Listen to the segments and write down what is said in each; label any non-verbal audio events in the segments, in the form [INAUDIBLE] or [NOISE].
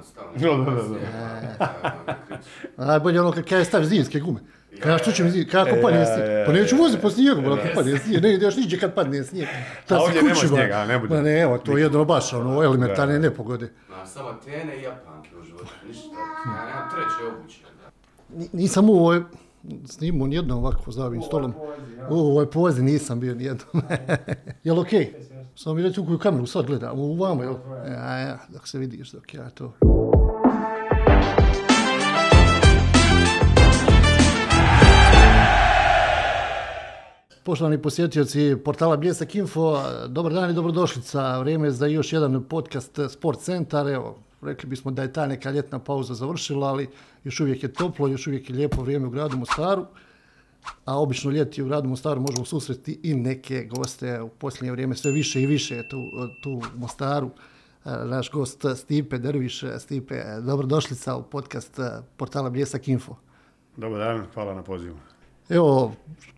ono stavno. No, da, da, da. Najbolje ono kad kada staviš zimske gume. Kada što će mi zimske, kada ako padne E, snijeg. e, Pa neću e, voziti po snijegu, ako Yes. padne snijeg. Ne ideš niđe kad padne snijeg. Ta A ovdje nema snijega, ne bude. Ma ne, evo, to je jedno baš ono, elementarne nepogode. Ma, samo tene i japanke u životu, ništa. Ja nemam treće obuće. da. Ni- Nisam u ovoj snimao nijednom ovako za ovim stolom. U ovoj pozi nisam bio nijednom. [LAUGHS] Jel okej? Samo mi reći u koju kameru sad gledam, u vamo, jel? Ja, ja, dok se vidiš, dok ja to... Poštovani posjetioci portala Bljesak Info, dobar dan i dobrodošlica. Vrijeme je za još jedan podcast Sport Centar. Evo, rekli bismo da je ta neka ljetna pauza završila, ali još uvijek je toplo, još uvijek je lijepo vrijeme u gradu Mostaru. A obično ljeti u gradu Mostaru možemo susreti i neke goste. U posljednje vrijeme sve više i više tu, tu u Mostaru. E, Naš gost Stipe Derviš. Stipe, dobrodošlica u podcast e, portala Bljesak Info. Dobar dan, hvala na pozivu. Evo,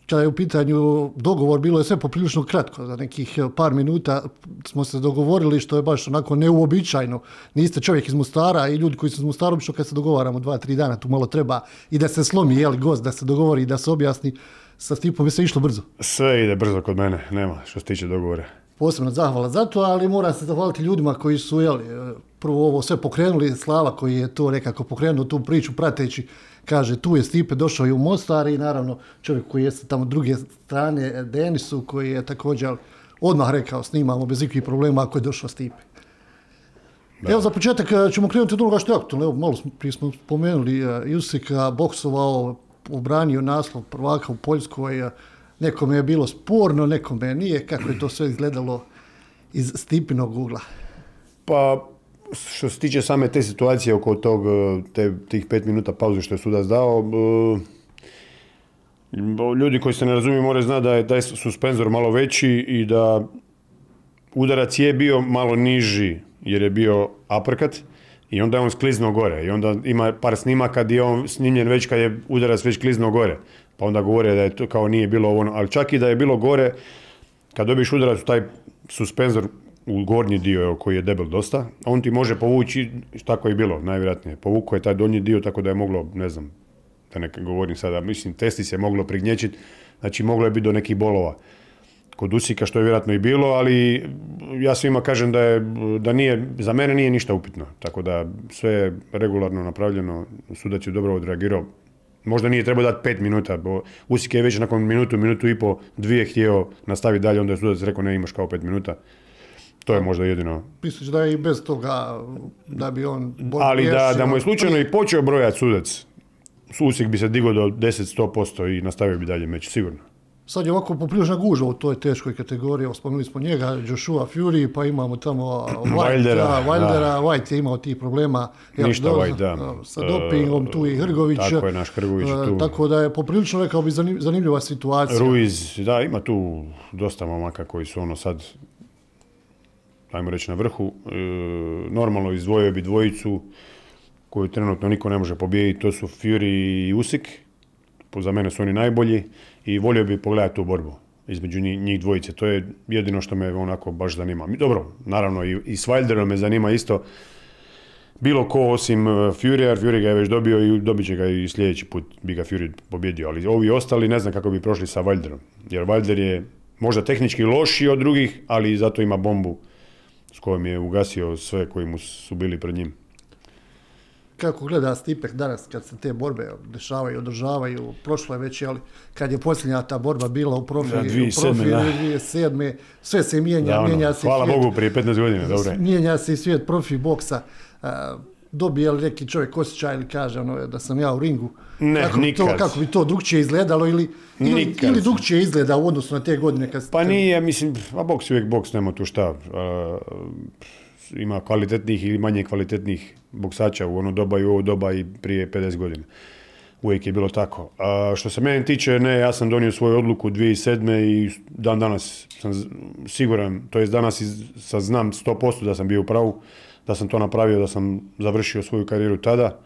kada je u pitanju dogovor, bilo je sve poprilično kratko, za nekih eh, par minuta smo se dogovorili, što je baš onako neuobičajno. Niste čovjek iz Mostara i ljudi koji su iz Mostara, obično kad se dogovaramo dva, tri dana, tu malo treba i da se slomi, jel, gost, da se dogovori i da se objasni. Sa Stipom je se išlo brzo. Sve ide brzo kod mene, nema što se tiče dogovora. Posebno zahvala za to, ali moram se zahvaliti ljudima koji su, jel, prvo ovo sve pokrenuli, Slava koji je to nekako pokrenuo tu priču prateći, kaže tu je Stipe došao i u Mostar i naravno čovjek koji je sa tamo druge strane, Denisu, koji je također odmah rekao snimamo bez ikakvih problema ako je došao Stipe. Evo za početak eh, ćemo krenuti od onoga što je aktualno. Evo malo prije smo spomenuli eh, Jusika boksovao, obranio naslov prvaka u Poljskoj. eh, Nekome je bilo sporno, nekome nije. Kako je to sve izgledalo iz Stipinog ugla? Pa, što se tiče same te situacije oko tog, e, te, tih pet minuta pauze što je sudac dao, e, ljudi koji se ne razumiju moraju znati da je taj suspenzor malo veći i da udarac je bio malo niži jer je bio aprkat i onda je on skliznuo gore i onda ima par snimaka gdje je on snimljen već kad je udarac već kliznuo gore. Pa onda govore da je to kao nije bilo ono, ali čak i da je bilo gore, kad dobiješ udarac u taj suspenzor u gornji dio koji je debel dosta, on ti može povući, tako je bilo najvjerojatnije, povukao je taj donji dio tako da je moglo, ne znam, da ne govorim sada, mislim testi se moglo prignječiti, znači moglo je biti do nekih bolova. Kod Usika što je vjerojatno i bilo, ali ja svima kažem da je, da nije, za mene nije ništa upitno, tako da sve je regularno napravljeno, sudac je dobro odreagirao, možda nije trebao dati pet minuta, bo Usik je već nakon minutu, minutu i po, dvije htio nastaviti dalje, onda je sudac rekao ne imaš kao pet minuta, to je možda jedino. Misliš da je i bez toga da bi on... bolje Ali da, da mu je slučajno prije? i počeo brojati sudac, Usik bi se digao do 10-100% i nastavio bi dalje meč, sigurno. Sad je ovako poprilična gužva u toj teškoj kategoriji. Spomenuli smo njega, Joshua Fury, pa imamo tamo [CLEARS THROAT] Wildera, Wildera. White je imao tih problema. Ništa do- White, da. Sa dopingom, tu i Hrgović. Tako je, naš Hrgović E, tu. Tako da je poprilično, rekao bi, zanim- zanimljiva situacija. Ruiz, da, ima tu dosta momaka koji su ono sad, ajmo reći na vrhu. E, normalno izdvojio bi dvojicu koju trenutno niko ne može pobijediti, to su Fury i Usik. Za mene su oni najbolji i volio bi pogledati tu borbu između njih, dvojice. To je jedino što me onako baš zanima. Dobro, naravno i, i s Wilderom me zanima isto bilo ko osim uh, Fury, jer Fury ga je već dobio i dobit će ga i sljedeći put bi ga Fury pobjedio, ali ovi ostali ne znam kako bi prošli sa Wilderom, jer Wilder je možda tehnički lošiji od drugih, ali zato ima bombu s kojom je ugasio sve koji mu su bili pred njim. Kako gleda Stipek danas kad se te borbe dešavaju, održavaju, prošlo je već, ali kad je posljednja ta borba bila u profi, Da, u 2007, profi da. 2007, sve se mijenja, Da, ono, mijenja se hvala svijet. Bogu prije 15 godina, dobro je. Mijenja se i svijet profi boksa. A, dobije li neki čovjek osjećaj ili kaže ono, da sam ja u ringu? Ne, kako bi to, nikad. kako bi to drugčije izgledalo ili, ili, Nikad. ili drugčije izgleda u odnosu na te godine? Kad, Pa nije, mislim, a boks je uvijek boks, nema tu šta. A, ima kvalitetnih ili manje kvalitetnih boksača u ono doba i u ovo doba i prije 50 godina. Uvijek je bilo tako. A što se mene tiče, ne, ja sam donio svoju odluku 2007. i dan danas sam siguran, to jest danas sad znam 100% da sam bio u pravu, da sam to napravio, da sam završio svoju karijeru tada.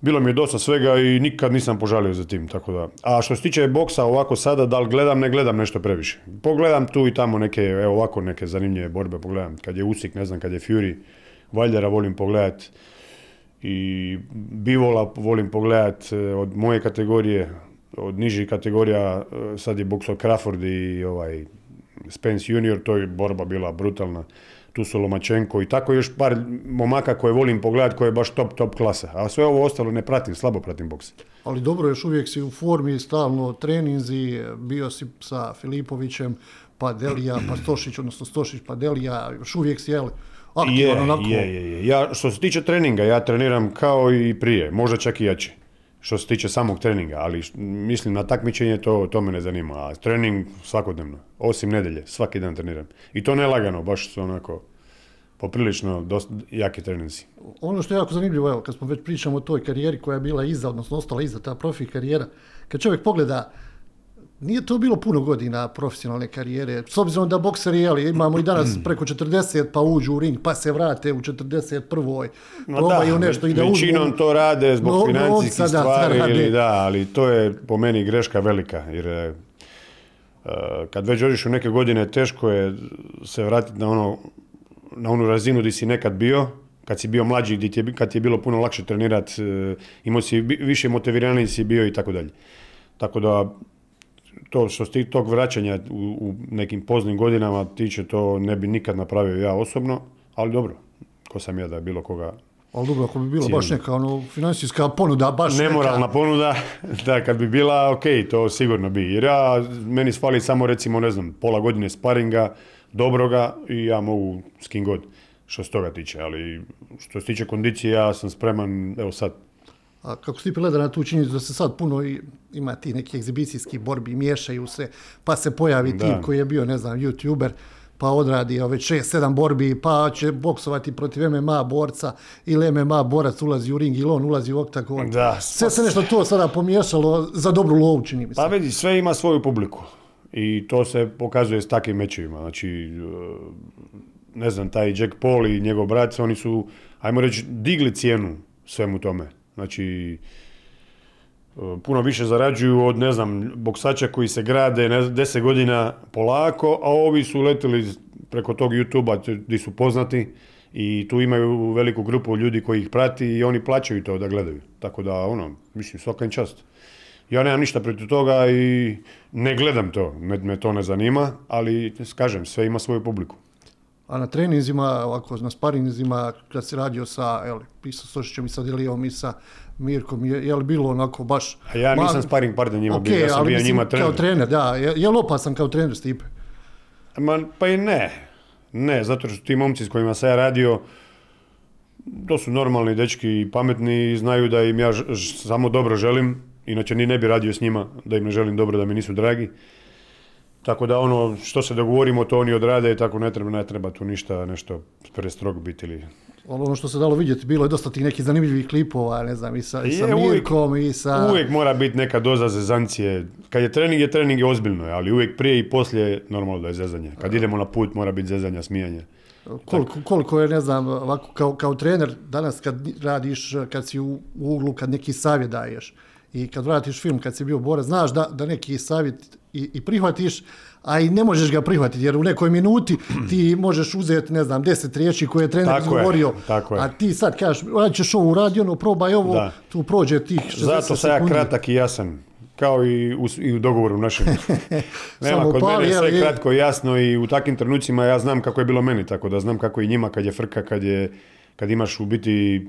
Bilo mi je dosta svega i nikad nisam požalio za tim, tako da. A što se tiče boksa ovako sada, da li gledam, ne gledam nešto previše. Pogledam tu i tamo neke, evo ovako neke zanimljive borbe pogledam. Kad je Usik, ne znam, kad je Fury, Valjera volim pogledat. i bivola volim pogledat e, od moje kategorije, od nižih kategorija, e, sad je boksao Crawford i ovaj Spence junior, to je borba bila brutalna. Tu su Lomačenko i tako još par momaka koje volim pogledat koje je baš top, top klasa. A sve ovo ostalo ne pratim, slabo pratim boks. Ali dobro, još uvijek si u formi, stalno treninzi, bio si sa Filipovićem, pa Delija, pa Stošić, odnosno Stošić, pa Delija, još uvijek si, jel, aktivan Je, onako. je, je, je. Ja, što se tiče treninga, ja treniram kao i prije, možda čak i jače. Što se tiče samog treninga, ali mislim na takmičenje to, to me ne zanima. A trening svakodnevno, osim nedelje, svaki dan treniram. I to ne lagano, baš onako poprilično dosta jaki treninzi. Ono što je jako zanimljivo, evo, kad smo već pričamo o toj karijeri koja je bila iza, odnosno ostala iza, ta profi karijera, kad čovjek pogleda, nije to bilo puno godina profesionalne karijere, s obzirom da bokseri, jeli, imamo i danas [CLEARS THROAT] preko 40, pa uđu u ring, pa se vrate u 41. probaju nešto i da većinom to rade zbog No- financijskih da, stvari, zarade. ili da, ali to je po meni greška velika, jer e, e, kad već dođeš u neke godine, teško je se vratiti na ono na onu razinu gdje si nekad bio, kad si bio mlađi, gdje ti je, bi- kad ti je bilo puno lakše trenirat, e, imao si više motiviraniji si bio i tako dalje. Tako da, to što se tog vraćanja u, u nekim poznim godinama tiče, to ne bi nikad napravio ja osobno, ali dobro, ko sam ja da bilo koga Ali dobro, ako bi bilo baš neka ono, financijska ponuda, baš nemoralna neka, ponuda, [LAUGHS] da kad bi bila, ok, to sigurno bi. Jer ja, meni fali samo recimo, ne znam, pola godine sparinga, dobroga i ja mogu s kim god što se toga tiče. Ali što se tiče kondicije, ja sam spreman, evo sad, A kako Stipe gleda na tu činjenicu da se sad puno ima ti neki egzibicijski borbi, miješaju se, pa se pojavi Da. tim koji je bio, ne znam, youtuber, pa odradi evo, već 6-7 borbi, pa će boksovati protiv MMA borca ili MMA borac ulazi u ring ili on ulazi u oktagon. Da, Sve se nešto to sada pomiješalo za dobru lovu, čini mi se. Pa vidi, sve ima svoju publiku. I to se pokazuje s takvim mečevima. Znači, e, ne znam, taj Jack Paul i njegov brat, oni su, ajmo reći, digli cijenu svemu tome. Znači, e, puno više zarađuju od, ne znam, boksača koji se grade ne znam, 10 godina polako, a ovi su letili preko tog YouTube-a gdje su poznati i tu imaju veliku grupu ljudi koji ih prati i oni plaćaju to da gledaju. Tako da, ono, mislim, svaka im čast. Ja nemam ništa protiv toga i ne gledam to, me, me to ne zanima, ali kažem, sve ima svoju publiku. A na treninzima, ovako na sparinzima, kad si radio sa, jel, i sa Sošićem i sa Delijom i sa Mirkom, je, je li bilo onako baš... A ja nisam Ma- sparing partner njima Ok, bio, ja sam ali bio njima trener. Kao trener, da. Je, je li opasan kao trener Stipe? Ma, pa i ne. Ne, zato što ti momci s kojima sam ja radio, to su normalni dečki i pametni i znaju da im ja ž- ž- samo dobro želim, inače ni ne bi radio s njima, da im ne želim dobro, da mi nisu dragi. Tako da ono što se dogovorimo, to oni odrade, tako ne treba, ne treba tu ništa nešto prestrog biti ili... Ali ono što se dalo vidjeti, bilo je dosta tih nekih zanimljivih klipova, ne znam, i sa, i sa uvijek- Mirkom, i sa... Uvijek mora biti neka doza zezancije. Kad je trening, je trening je ozbiljno, ali uvijek prije i poslije je normalno da je zezanje. Kad idemo na put mora biti zezanja, smijanja. Koliko, koliko je, ne znam, ovako kao, kao trener, danas kad radiš, kad si u, u uglu, kad neki savjet daješ i kad vratiš film, kad si bio borac, znaš da, da neki savjet i, i prihvatiš, a i ne možeš ga prihvatiti, jer u nekoj minuti ti možeš uzeti, ne znam, deset riječi koje je trener izgovorio, a ti sad kažeš, radit ćeš ovo, uradi ono, probaj ovo, Da. tu prođe tih 60 Zato sam ja kratak i jasan. Kao i u, i u dogovoru našem. [LAUGHS] Nema, Samo kod pali, mene je sve je- kratko i jasno i u takvim trenucima ja znam kako je bilo meni, tako da znam kako je njima kad je frka, kad, je, kad imaš u biti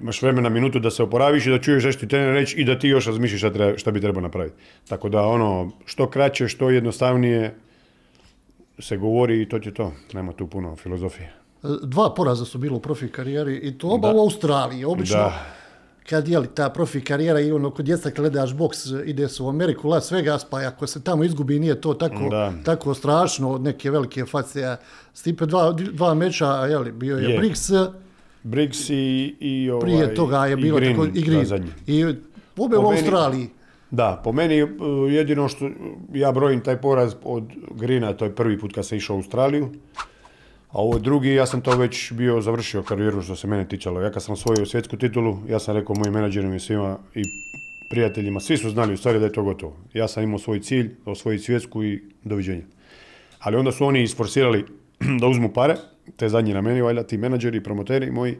imaš vremena minutu da se oporaviš i da čuješ što ti trener reći i da ti još razmišljaš šta, treba, šta bi trebao napraviti. Tako da ono, što kraće, što jednostavnije se govori i to ti je to. Nema tu puno filozofije. Dva poraza su bilo u profi karijeri i to oba Da. u Australiji. Obično, Da. kad je li ta profi karijera i ono kod djeca gledaš boks, ide se u Ameriku, Las Vegas, pa ako se tamo izgubi nije to tako, Da. tako strašno od neke velike face. Stipe dva, dva meča, je li, bio je, Je. Briggs, Briggs i, i ovaj, prije toga je i bilo Green, tako, i da, Green. zadnji. I obe u Australiji. Da, po meni uh, jedino što ja brojim taj poraz od Grina, to je prvi put kad sam išao u Australiju, a ovo drugi, ja sam to već bio završio karijeru što se mene tičalo. Ja kad sam osvojio svjetsku titulu, ja sam rekao mojim menadžerima i svima i prijateljima, svi su znali u stvari da je to gotovo. Ja sam imao svoj cilj, osvojiti svjetsku i doviđenja. Ali onda su oni isforsirali [CLEARS THROAT] da uzmu pare, te zadnji na meni, valjda ti menadžeri promoteri moji,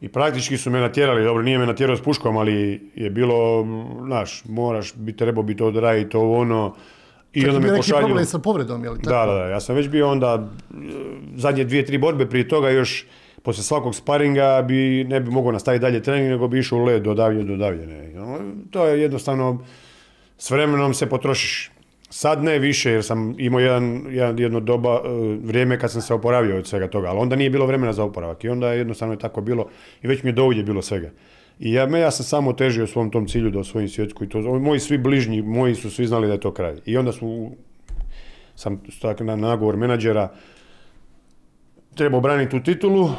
I praktički su me natjerali, dobro, nije me natjerao s puškom, ali je bilo, znaš, moraš, bi trebao biti odraditi ovo ono. I onda me pošalju. problem sa povredom, je li tako? Da, da, ja sam već bio onda e, zadnje dvije, tri borbe prije toga još poslije svakog sparinga bi, ne bi mogao nastaviti dalje trening, nego bi išao u led dodavlje, dodavljene. No, to je jednostavno, s vremenom se potrošiš. Sad ne više, jer sam imao jedan, jedan, jedno doba, e, vrijeme kad sam se oporavio od svega toga, ali onda nije bilo vremena za oporavak i onda jednostavno je tako bilo i već mi je dovdje bilo svega. I ja, ja sam samo težio svom tom cilju da osvojim svjetsku i to, moji svi bližnji, moji su svi znali da je to kraj. I onda su sam tak na nagovor menadžera trebao braniti tu titulu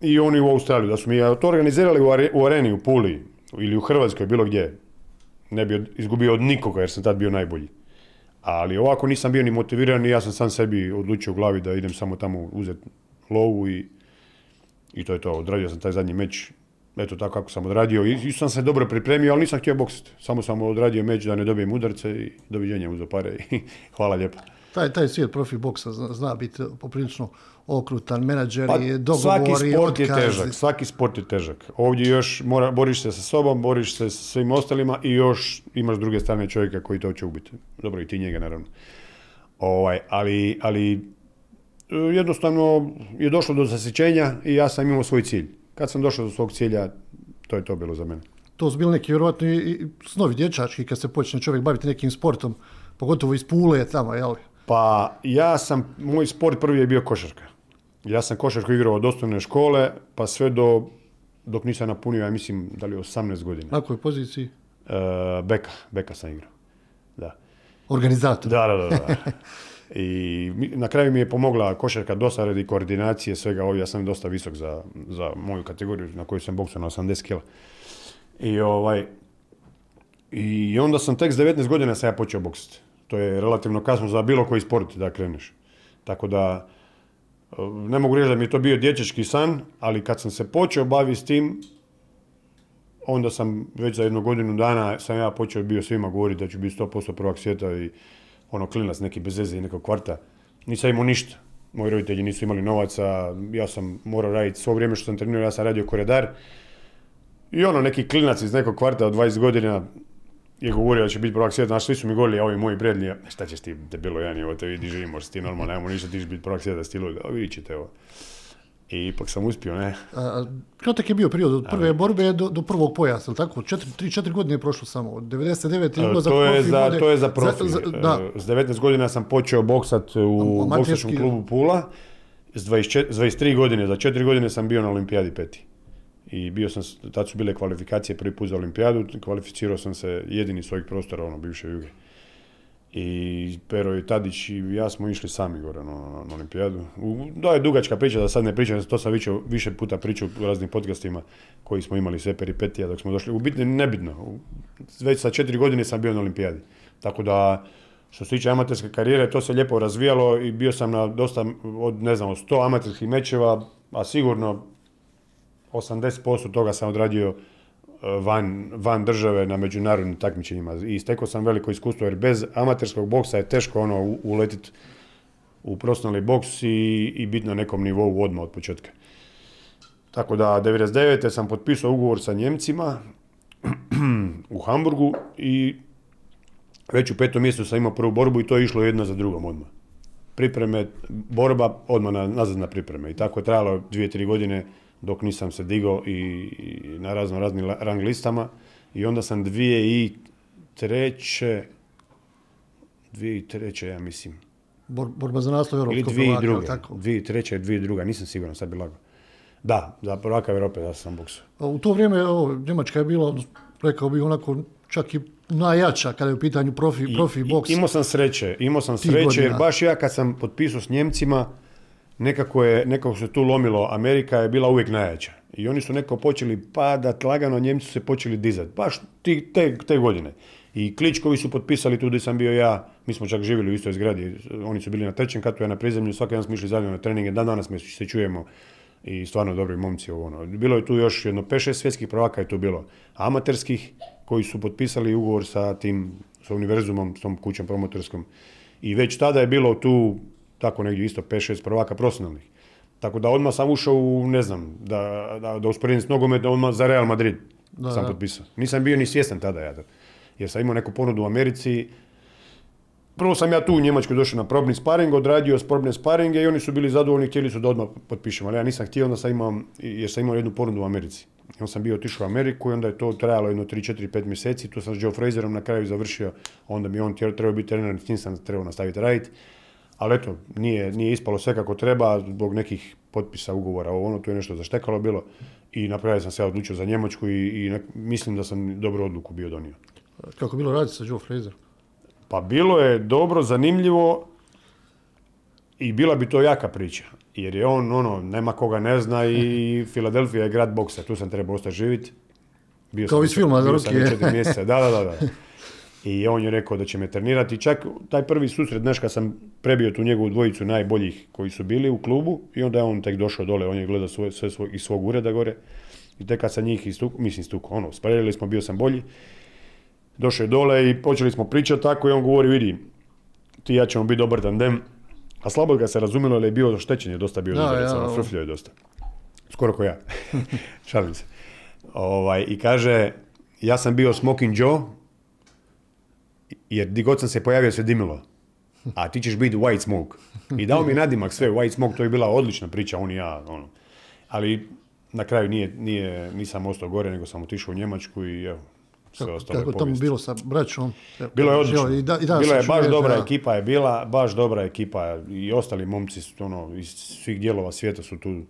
i oni u Australiju. Da su mi to organizirali u, are- u areni, u Puli ili u Hrvatskoj, bilo gdje, ne bi od- izgubio od nikoga jer sam tad bio najbolji. Ali ovako nisam bio ni motiviran i ja sam sam sebi odlučio u glavi da idem samo tamo uzeti lovu i, i to je to. Odradio sam taj zadnji meč. Eto tako kako sam odradio. I, i sam se dobro pripremio, ali nisam htio boksati. Samo sam odradio meč da ne dobijem udarce i doviđenja uzo pare. i [LAUGHS] Hvala lijepo. Taj, taj svijet profi boksa zna, zna biti poprilično okrutan, menadžeri, Pa, svaki dogovori, sport je težak, svaki sport je težak. Ovdje još mora, boriš se sa sobom, boriš se sa svim ostalima i još imaš druge strane čovjeka koji to će ubiti. Dobro i ti njega naravno. Ovaj, ali, ali e, jednostavno je došlo do zasićenja i ja sam imao svoj cilj. Kad sam došao do svog cilja, to je to bilo za mene. To su bili neki vjerojatno i, i snovi dječački kad se počne čovjek baviti nekim sportom, pogotovo iz Pule tamo, jel? Pa ja sam, moj sport prvi je bio košarka. Ja sam košarku igrao od osnovne škole pa sve do, dok nisam napunio, ja mislim, da li 18 godina. Na kojoj poziciji? E, beka, beka sam igrao. Da. Organizator. Da, da, da. da. [LAUGHS] I na kraju mi je pomogla košarka dosta radi koordinacije svega ovdje. Ja sam dosta visok za, za moju kategoriju na kojoj sam boksao na 80 kg. I ovaj, i onda sam tek s 19 godina sam ja počeo boksati. To je relativno kasno za bilo koji sport da kreneš. Tako da, ne mogu reći da mi je to bio dječački san, ali kad sam se počeo baviti s tim, onda sam već za jednu godinu dana sam ja počeo bio svima govoriti da ću biti 100% prvak svijeta i ono klinac neki bez veze i nekog kvarta. Nisam imao ništa. Moji roditelji nisu imali novaca, ja sam morao raditi svo vrijeme što sam trenirao, ja sam radio koredar. I ono, neki klinac iz nekog kvarta od 20 godina je govorio da će biti prvak svijeta, znaš, svi su mi govorili, a ovi moji Bradley, "E, šta ćeš ti, debilo Jani, evo te vidi, živimo ti normalno, nemamo ništa, ti ćeš biti prvak svijeta, stilu, a vidit ćete ovo. I ipak sam uspio, ne? A, kratak je bio period od prve borbe do, do prvog pojasa, jel tako? 3-4 godine je prošlo samo. Od 99. je E, ulazak to, je profi za, vode- to je za profi. za- E, da, S 19 godina sam počeo boksat u Amaterski. boksačkom klubu Pula. S 24, s 23 godine, za 4 godine sam bio na olimpijadi peti. I bio sam, tad su bile kvalifikacije prvi put za olimpijadu, kvalificirao sam se jedini svojih prostora, ono, bivše juge. I Pero i Tadić i ja smo išli sami gore na, na olimpijadu. U, da je dugačka priča, da sad ne pričam, to sam više, više puta pričao u raznim podcastima koji smo imali sve peripetija dok smo došli. U biti nebitno. Već sa četiri godine sam bio na olimpijadi. Tako da, što se tiče amaterske karijere, to se lijepo razvijalo i bio sam na dosta, od ne znam, od 100 amaterskih mečeva, a sigurno 80% toga sam odradio e, van, van države na međunarodnim takmičenjima i stekao sam veliko iskustvo jer bez amaterskog boksa je teško ono u- uletit u profesionalni boks i, i biti na nekom nivou odmah od početka. Tako da 99. sam potpisao ugovor sa Njemcima [CLEARS THROAT] u Hamburgu i već u petom mjesecu sam imao prvu borbu i to je išlo jedna za drugom odmah. Pripreme, borba, odmah na, nazad na pripreme. I tako je trajalo dvije, tri godine dok nisam se digao i, na razno raznim rang listama. I onda sam dvije i treće, dvije i treće, ja mislim, bor- borba za naslov ili Europskog dvije i prvaka, jel druge. tako? Dvije i treće, dvije i druga, nisam siguran, sad bi lago. Da, za prvaka Europe da sam boksao. A U to vrijeme ovo, Njemačka je bila, rekao bih, onako čak i najjača kada je u pitanju profi, profi I- boks. Imao sam sreće, imao sam sreće jer baš ja kad sam potpisao s Njemcima, nekako je, nekako se tu lomilo, Amerika je bila uvijek najjača. I oni su neko počeli padat, lagano Njemci su se počeli dizati, baš ti, te, te godine. I Kličkovi su potpisali tu gdje sam bio ja, mi smo čak živjeli u istoj zgradi, oni su bili na trećem katu, ja na prizemlju, svaki dan smo išli zajedno na treninge, dan danas mi se čujemo i stvarno dobri momci. Ovo, ono. Bilo je tu još jedno 5-6 svjetskih prvaka je tu bilo amaterskih koji su potpisali ugovor sa tim, sa univerzumom, s tom kućom promotorskom. I već tada je bilo tu tako negdje isto 5-6 prvaka profesionalnih. Tako da odmah sam ušao u, ne znam, da, da, da usporedim s nogometom, odmah za Real Madrid Da, sam da. potpisao. Nisam bio ni svjestan tada ja. Jer sam imao neku ponudu u Americi. Prvo sam ja tu u Njemačkoj došao na probni sparing, odradio probne sparinge i oni su bili zadovoljni, htjeli su da odmah potpišemo. Ali ja nisam htio, onda sam imao, jer sam imao jednu ponudu u Americi. I onda sam bio otišao u Ameriku i onda je to trajalo jedno 3, 4, 5 mjeseci. Tu sam s Joe Frazerom na kraju završio, onda mi on trebao biti trener, s njim sam trebao nastaviti raditi. Ali eto, nije, nije ispalo sve kako treba, zbog nekih potpisa ugovora, ovo ono, tu je nešto zaštekalo bilo. I na kraju sam se ja odlučio za Njemačku i, i mislim da sam dobru odluku bio donio. Kako bilo raditi sa Joe Fraser? Pa bilo je dobro, zanimljivo i bila bi to jaka priča. Jer je on, ono, nema koga ne zna i [LAUGHS] Filadelfija je grad boksa, tu sam trebao ostati živjeti. Bio Kao iz filma, mjeseca, da, da, da, da. [LAUGHS] I on je rekao da će me trenirati. Čak taj prvi susret, znaš, kad sam prebio tu njegovu dvojicu najboljih koji su bili u klubu i onda je on tek došao dole, on je gledao sve, sve svog, iz svog ureda gore. I tek kad sam njih istukao, mislim istukao, ono, spaljali smo, bio sam bolji. Došao je dole i počeli smo pričati tako i on govori, vidi, ti i ja ćemo biti dobar tandem. A slabo ga se razumjelo, ali je bio oštećen, je dosta bio udarac, ja, ono, ovo. frfljao je dosta. Skoro ko ja. [LAUGHS] Šalim se. Ovaj, I kaže, ja sam bio Smoking Joe, jer di god sam se pojavio se dimilo. A ti ćeš biti White Smoke. I dao mi nadimak sve, White Smoke, to je bila odlična priča, on i ja, ono. Ali na kraju nije, nije, nisam ostao gore, nego sam otišao u Njemačku i evo, sve Kako, ostalo je kako je tamo bilo sa braćom? Bilo je odlično. i da- i danas bila je baš dobra da. ekipa je bila, baš dobra ekipa i ostali momci su, ono, iz svih dijelova svijeta su tu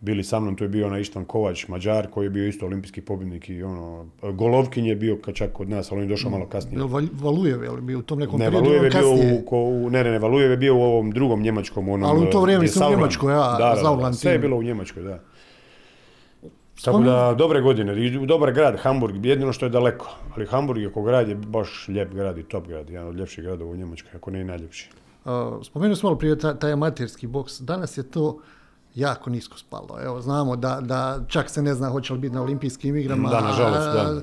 bili sa mnom, tu je bio onaj Ištvan Kovač, Mađar, koji je bio isto olimpijski pobjednik i ono, Golovkin je bio kad čak kod nas, ali on je došao malo kasnije. Jel Val- Valujev, je li bio u tom nekom Ne, periodu? Je bio kasnije? u, ko, u, ne, ne, ne, Valujev je bio u ovom drugom njemačkom, onom... Ali u to vrijeme mislim u. Njemačkoj, a, da, da, da, sve je bilo u Njemačkoj, da. Tako da, dobre godine, dobar grad, Hamburg, jedino što je daleko, ali Hamburg je ko grad je baš lijep grad i top grad, jedan od ljepših gradova u Njemačkoj, ako ne i najljepši. A, spomenuo smo malo prije taj, taj amaterski boks. Danas je to jako nisko spalo. Evo, znamo da, da čak se ne zna hoće li biti na olimpijskim igrama. Da, nažalost, da.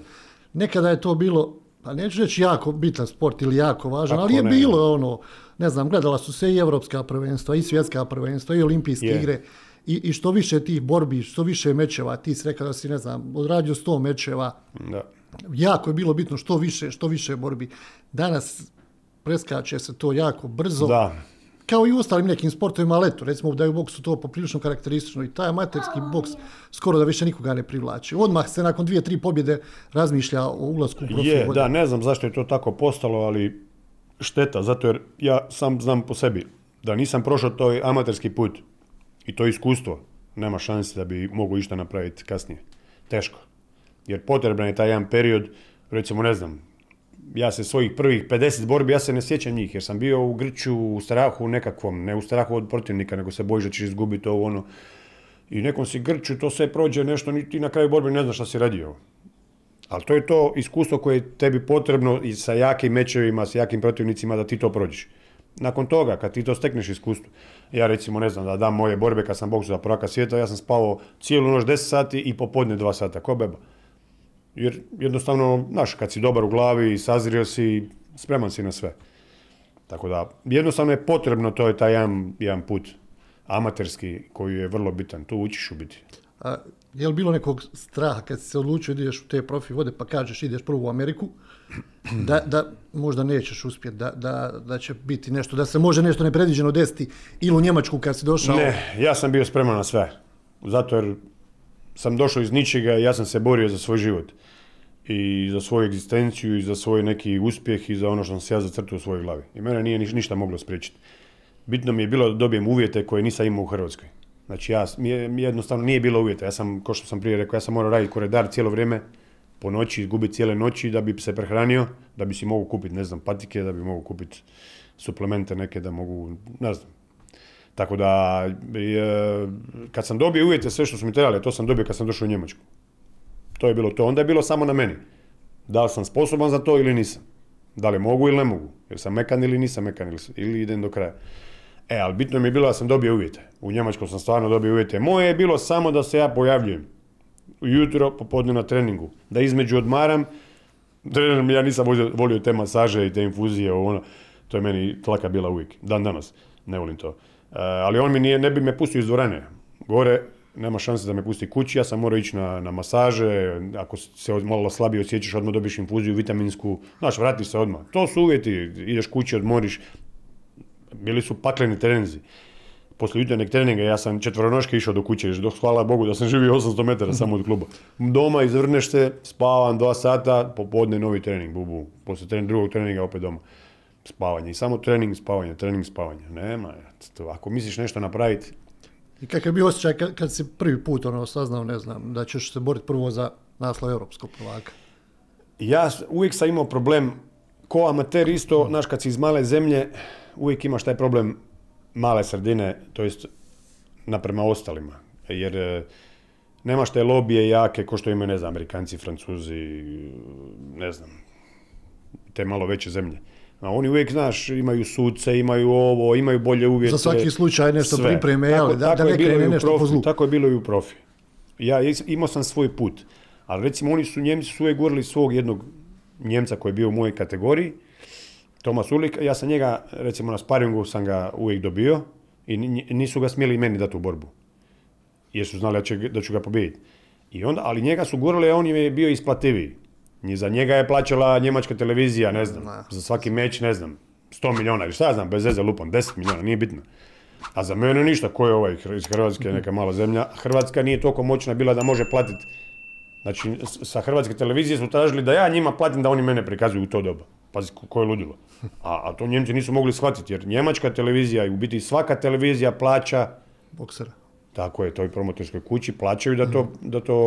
Nekada je to bilo, pa neću reći jako bitan sport ili jako važan, ali je ne? bilo ono, ne znam, gledala su se i evropska prvenstva, i svjetska prvenstva, i olimpijske Je. igre. I, I što više tih borbi, što više mečeva, ti si rekao da si, ne znam, odradio 100 mečeva, Da. jako je bilo bitno što više, što više borbi. Danas preskače se to jako brzo. Da, Kao i u ostalim nekim sportovima, ali eto, recimo da je u boksu to poprilično karakteristično i taj amaterski boks skoro da više nikoga ne privlači. Odmah se nakon dvije, tri pobjede razmišlja o ulasku u je, vode. da, ne znam zašto je to tako postalo, ali šteta, zato jer ja sam znam po sebi da nisam prošao taj amaterski put i to iskustvo, nema šanse da bi mogu išta napraviti kasnije. Teško. Jer potreban je taj jedan period, recimo ne znam, ja se svojih prvih 50 borbi, ja se ne sjećam njih, jer sam bio u grču, u strahu nekakvom, ne u strahu od protivnika, nego se bojiš da ćeš izgubiti ovo ono. I nekom si grču, to sve prođe nešto, ni ti na kraju borbe ne znaš šta si radio. Ali to je to iskustvo koje je tebi potrebno i sa jakim mečevima, sa jakim protivnicima da ti to prođeš. Nakon toga, kad ti to stekneš iskustvo, ja recimo ne znam da dam moje borbe kad sam boksu za prvaka svijeta, ja sam spavao cijelu noć 10 sati i popodne 2 sata, ko beba. Jer jednostavno, znaš, kad si dobar u glavi i sazrio si, spreman si na sve. Tako da, jednostavno je potrebno, to je taj jedan, jedan put amaterski koji je vrlo bitan. Tu učiš u biti. A, je li bilo nekog straha kad si se odlučio ideš u te profi vode pa kažeš ideš prvo u Ameriku, da, da možda nećeš uspjeti, da, da, da će biti nešto, da se može nešto nepredviđeno desiti ili u Njemačku kad si došao? Ne, ja sam bio spreman na sve. Zato jer sam došao iz ničega i ja sam se borio za svoj život. I za svoju egzistenciju i za svoj neki uspjeh i za ono što sam se ja zacrtao u svojoj glavi. I mene nije niš- ništa moglo spriječiti. Bitno mi je bilo da dobijem uvjete koje nisam imao u Hrvatskoj. Znači ja, mi je- mi jednostavno nije bilo uvjeta. Ja sam, kao što sam prije rekao, ja sam morao raditi koredar cijelo vrijeme, po noći, izgubiti cijele noći da bi se prehranio, da bi si mogu kupiti, ne znam, patike, da bi mogu kupiti suplemente neke, da mogu, ne znam, tako da, kad sam dobio uvjete, sve što su mi trebali, to sam dobio kad sam došao u Njemačku. To je bilo to. Onda je bilo samo na meni. Da li sam sposoban za to ili nisam. Da li mogu ili ne mogu. Jer sam mekan ili nisam mekan ili, ili idem do kraja. E, ali bitno mi je bilo da sam dobio uvjete. U Njemačkoj sam stvarno dobio uvjete. Moje je bilo samo da se ja pojavljujem. Ujutro, popodne na treningu. Da između odmaram. Trener ja nisam volio, te masaže i te infuzije. Ono. To je meni tlaka bila uvijek. Dan danas. Ne volim to. ali on mi nije, ne bi me pustio iz dvorane. Gore nema šanse da me pusti kući, ja sam morao ići na, na masaže, ako se malo slabije osjećaš, odmah dobiš infuziju vitaminsku, znaš, vratiš se odmah. To su uvjeti, ideš kući, odmoriš. Bili su pakleni treninzi. Poslije jutarnjeg treninga ja sam četvoronoške išao do kuće, dok hvala Bogu da sam živio 800 metara samo od kluba. Doma izvrneš se, spavam dva sata, popodne novi trening, bubu. Poslije trening, drugog treninga opet doma. Spavanje. I samo trening, spavanje, trening, spavanje. Nema. to, Ako misliš nešto napraviti, I kakav je bio osjećaj kad, kad si prvi put ono saznao, ne znam, da ćeš se boriti prvo za naslov europskog prvaka? ja uvijek sam imao problem, ko amater isto, znaš, kad si iz male zemlje, uvijek imaš taj problem male sredine, to jest naprema ostalima. Jer e, nemaš te lobije jake ko što imaju, ne znam, Amerikanci, Francuzi, ne znam, te malo veće zemlje. A oni uvijek, znaš, imaju suce, imaju ovo, imaju bolje uvjete. Za svaki slučaj nešto sve. pripreme, jel, da- da tako je ne krene nešto po profi, zlu. Tako je bilo i u profi. Ja imao sam svoj put. Ali recimo oni su, Njemci su uvijek gurali svog jednog Njemca koji je bio u mojoj kategoriji, Tomas Ulik, ja sam njega, recimo na sparingu sam ga uvijek dobio i ni- nisu ga smjeli meni dati u borbu. Jer su znali da, će, da ću ga pobijediti. I onda, ali njega su gurali, a on je bio isplativiji. Za njega je plaćala njemačka televizija, ne znam, za svaki meč, ne znam, 100 milijuna ili šta ja znam, bez veze lupam, 10 milijuna, nije bitno. A za mene ništa, ko je ovaj iz Hrvatske, neka mala zemlja. Hrvatska nije toliko moćna bila da može platiti. Znači, sa hrvatske televizije su tražili da ja njima platim da oni mene prikazuju u to doba. Pazi, ko- koje ludilo. A, a to Njemci nisu mogli shvatiti, jer njemačka televizija i u biti svaka televizija plaća Boksera. tako je, toj promotorskoj kući plaćaju da to, da to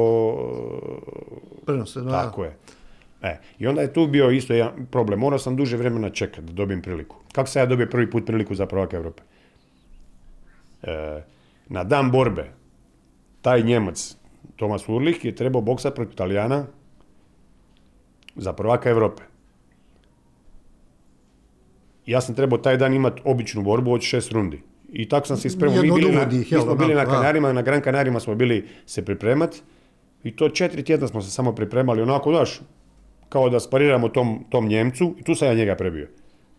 Prenose, da. tako je. E, I onda je tu bio isto jedan problem. Morao sam duže vremena čekati da dobijem priliku. Kako sam ja dobio prvi put priliku za prvaka Europe? E, na dan borbe, taj Njemac, Tomas Urlich, je trebao boksati protiv Italijana za prvaka Europe. Ja sam trebao taj dan imati običnu borbu od šest rundi. I tako sam se ispremao. Mi, bili na, mi smo bili na. Kanarima, na Gran Kanarima smo bili se pripremat. I to četiri tjedna smo se samo pripremali, onako, znaš, kao da spariramo tom, tom Njemcu i tu sam ja njega prebio.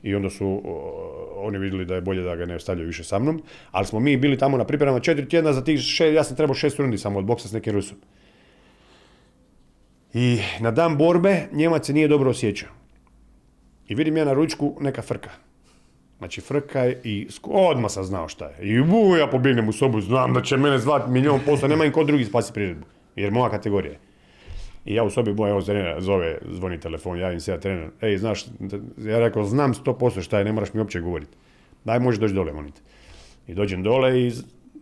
I onda su o, oni vidjeli da je bolje da ga ne stavljaju više sa mnom, ali smo mi bili tamo na pripremama četiri tjedna za tih šest, ja sam trebao šest rundi samo od boksa s nekim Rusom. I na dan borbe Njemac se nije dobro osjećao. I vidim ja na ručku neka frka. Znači frka je i odmah sam znao šta je. I bu, ja pobjegnem u sobu, znam da će mene zvat milion posto, nema im ko drugi spasi priredbu. Jer moja kategorija je. I ja u sobi boja, evo trenera zove, zvoni telefon, javim se ja trener. Ej, znaš, ja rekao, znam 100% šta je, ne moraš mi uopće govoriti. Daj, možeš doći dole, molim te. I dođem dole i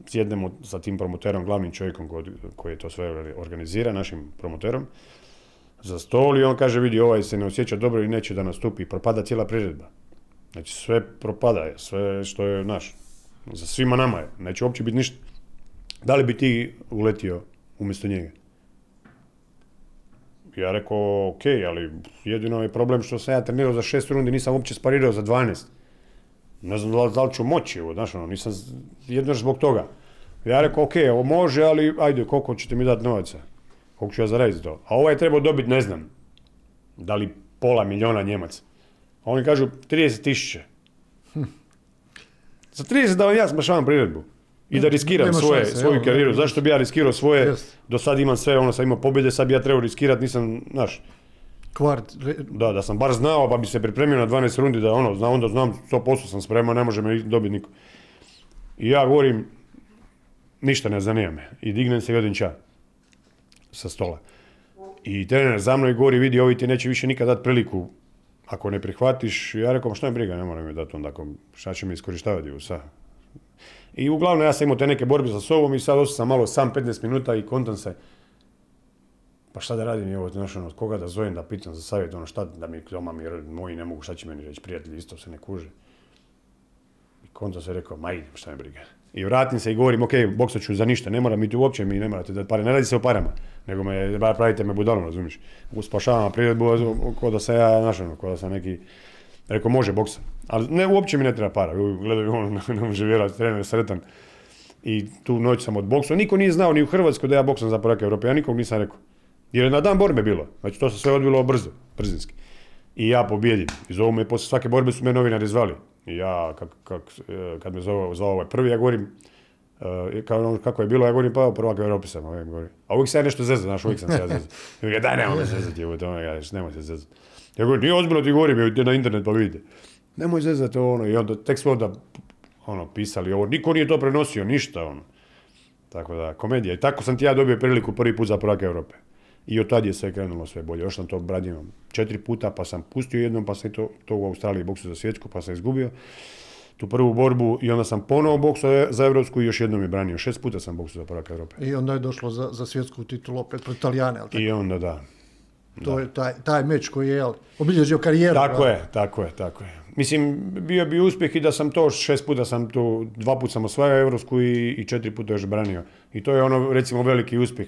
sjednemo sa tim promoterom, glavnim čovjekom koji, koji to sve organizira, našim promoterom, za stol i on kaže, vidi, ovaj se ne osjeća dobro i neće da nastupi, propada cijela priredba. Znači sve propada, sve što je naš. Za svima nama je, neće uopće biti ništa. Da li bi ti uletio umjesto njega? Ja rekao, ok, ali jedino je problem što sam ja trenirao za šest rundi, nisam uopće sparirao za 12. Ne znam da li, ću moći, evo, znaš, ono, nisam jedno zbog toga. Ja rekao, ok, ovo može, ali ajde, koliko ćete mi dati novaca? Koliko ću ja zaraditi to? A ovaj je trebao dobiti, ne znam, da li pola miliona Njemaca. A oni kažu 30 tisuća. Za 30 da vam ja smašavam priredbu. I da riskiram svoje, šanse, svoju karijeru. Zašto bi ja riskirao svoje? Jest. Do sad imam sve, ono sam imao pobjede, sad bi ja trebao riskirati, nisam, znaš, Kvart, re- da, da sam bar znao, pa bi se pripremio na 12 rundi, da ono, zna, onda znam, 100% sam spreman, ne može me dobiti niko. I ja govorim, ništa ne zanima me. I dignem se i ča sa stola. I trener za mnom govori, vidi, ovi ti neće više nikad dati priliku ako ne prihvatiš. Ja rekao, "Ma šta mi briga, ne moram mi dati onda, šta će mi iskorištavati u sa. I uglavnom ja sam imao te neke borbe sa sobom i sad ostao sam malo sam 15 minuta i kontam se, pa šta da radim, evo, znaš, ono, koga da zovem, da pitam za savjet, ono, šta da mi doma mi moji ne mogu, šta će meni reći, prijatelji isto se ne kuže. I konta se rekao, ma idem, šta me briga. I vratim se i govorim, ok, boksat ću za ništa, ne mora mi uopće, mi ne morate da pare, ne radi se o parama, nego me, pravite me budalom, razumiješ. Spašavam priredbu, ko da sam ja, znaš, ono, ko da sam neki, rekao, može boksa. Ali ne, uopće mi ne treba para, gledaju, on [LAUGHS] ne može vjerovati, trener sretan. I tu noć sam odboksao. Niko nije znao ni u Hrvatskoj da ja boksam za prvaka Europe. Ja nikog nisam rekao. Jer je na dan borbe bilo. Znači to se sve odvilo brzo, brzinski. I ja pobjedim. I zovu me, poslije svake borbe su me novinari zvali. I ja, kak, kak, e, kad me zove, zove ovaj prvi, ja govorim, kao ono, kako je bilo, ja govorim, pa prvak Europe sam, ovaj, govorim. A uvijek se ja nešto zezam, znaš, uvijek sam se ja zezam. [LAUGHS] Daj, nemoj me zezati, ja, nemoj se zezati. Ja govorim, nije ozbiljno ti govorim, na internet pa vidite. Nemoj zezati ono, i onda tek smo onda, ono, pisali ovo, niko nije to prenosio, ništa, ono. Tako da, komedija. I tako sam ti ja dobio priliku prvi put za prvak Europe. I od tad je sve krenulo sve bolje. Još sam to bradio četiri puta, pa sam pustio jednom, pa sam to, to u Australiji boksu za svjetsku, pa sam izgubio tu prvu borbu i onda sam ponovo boksao za evropsku i još jednom je branio. Šest puta sam boksao za prvak Europe. I onda je došlo za, za svjetsku titulu opet protiv Italijane, jel tako? I onda da. To je taj, taj meč koji je jel, obilježio karijeru. Tako je, tako je, tako je. Mislim, bio bi uspjeh i da sam to šest puta sam to, dva puta sam osvajao evropsku i, i četiri puta još branio. I to je ono, recimo, veliki uspjeh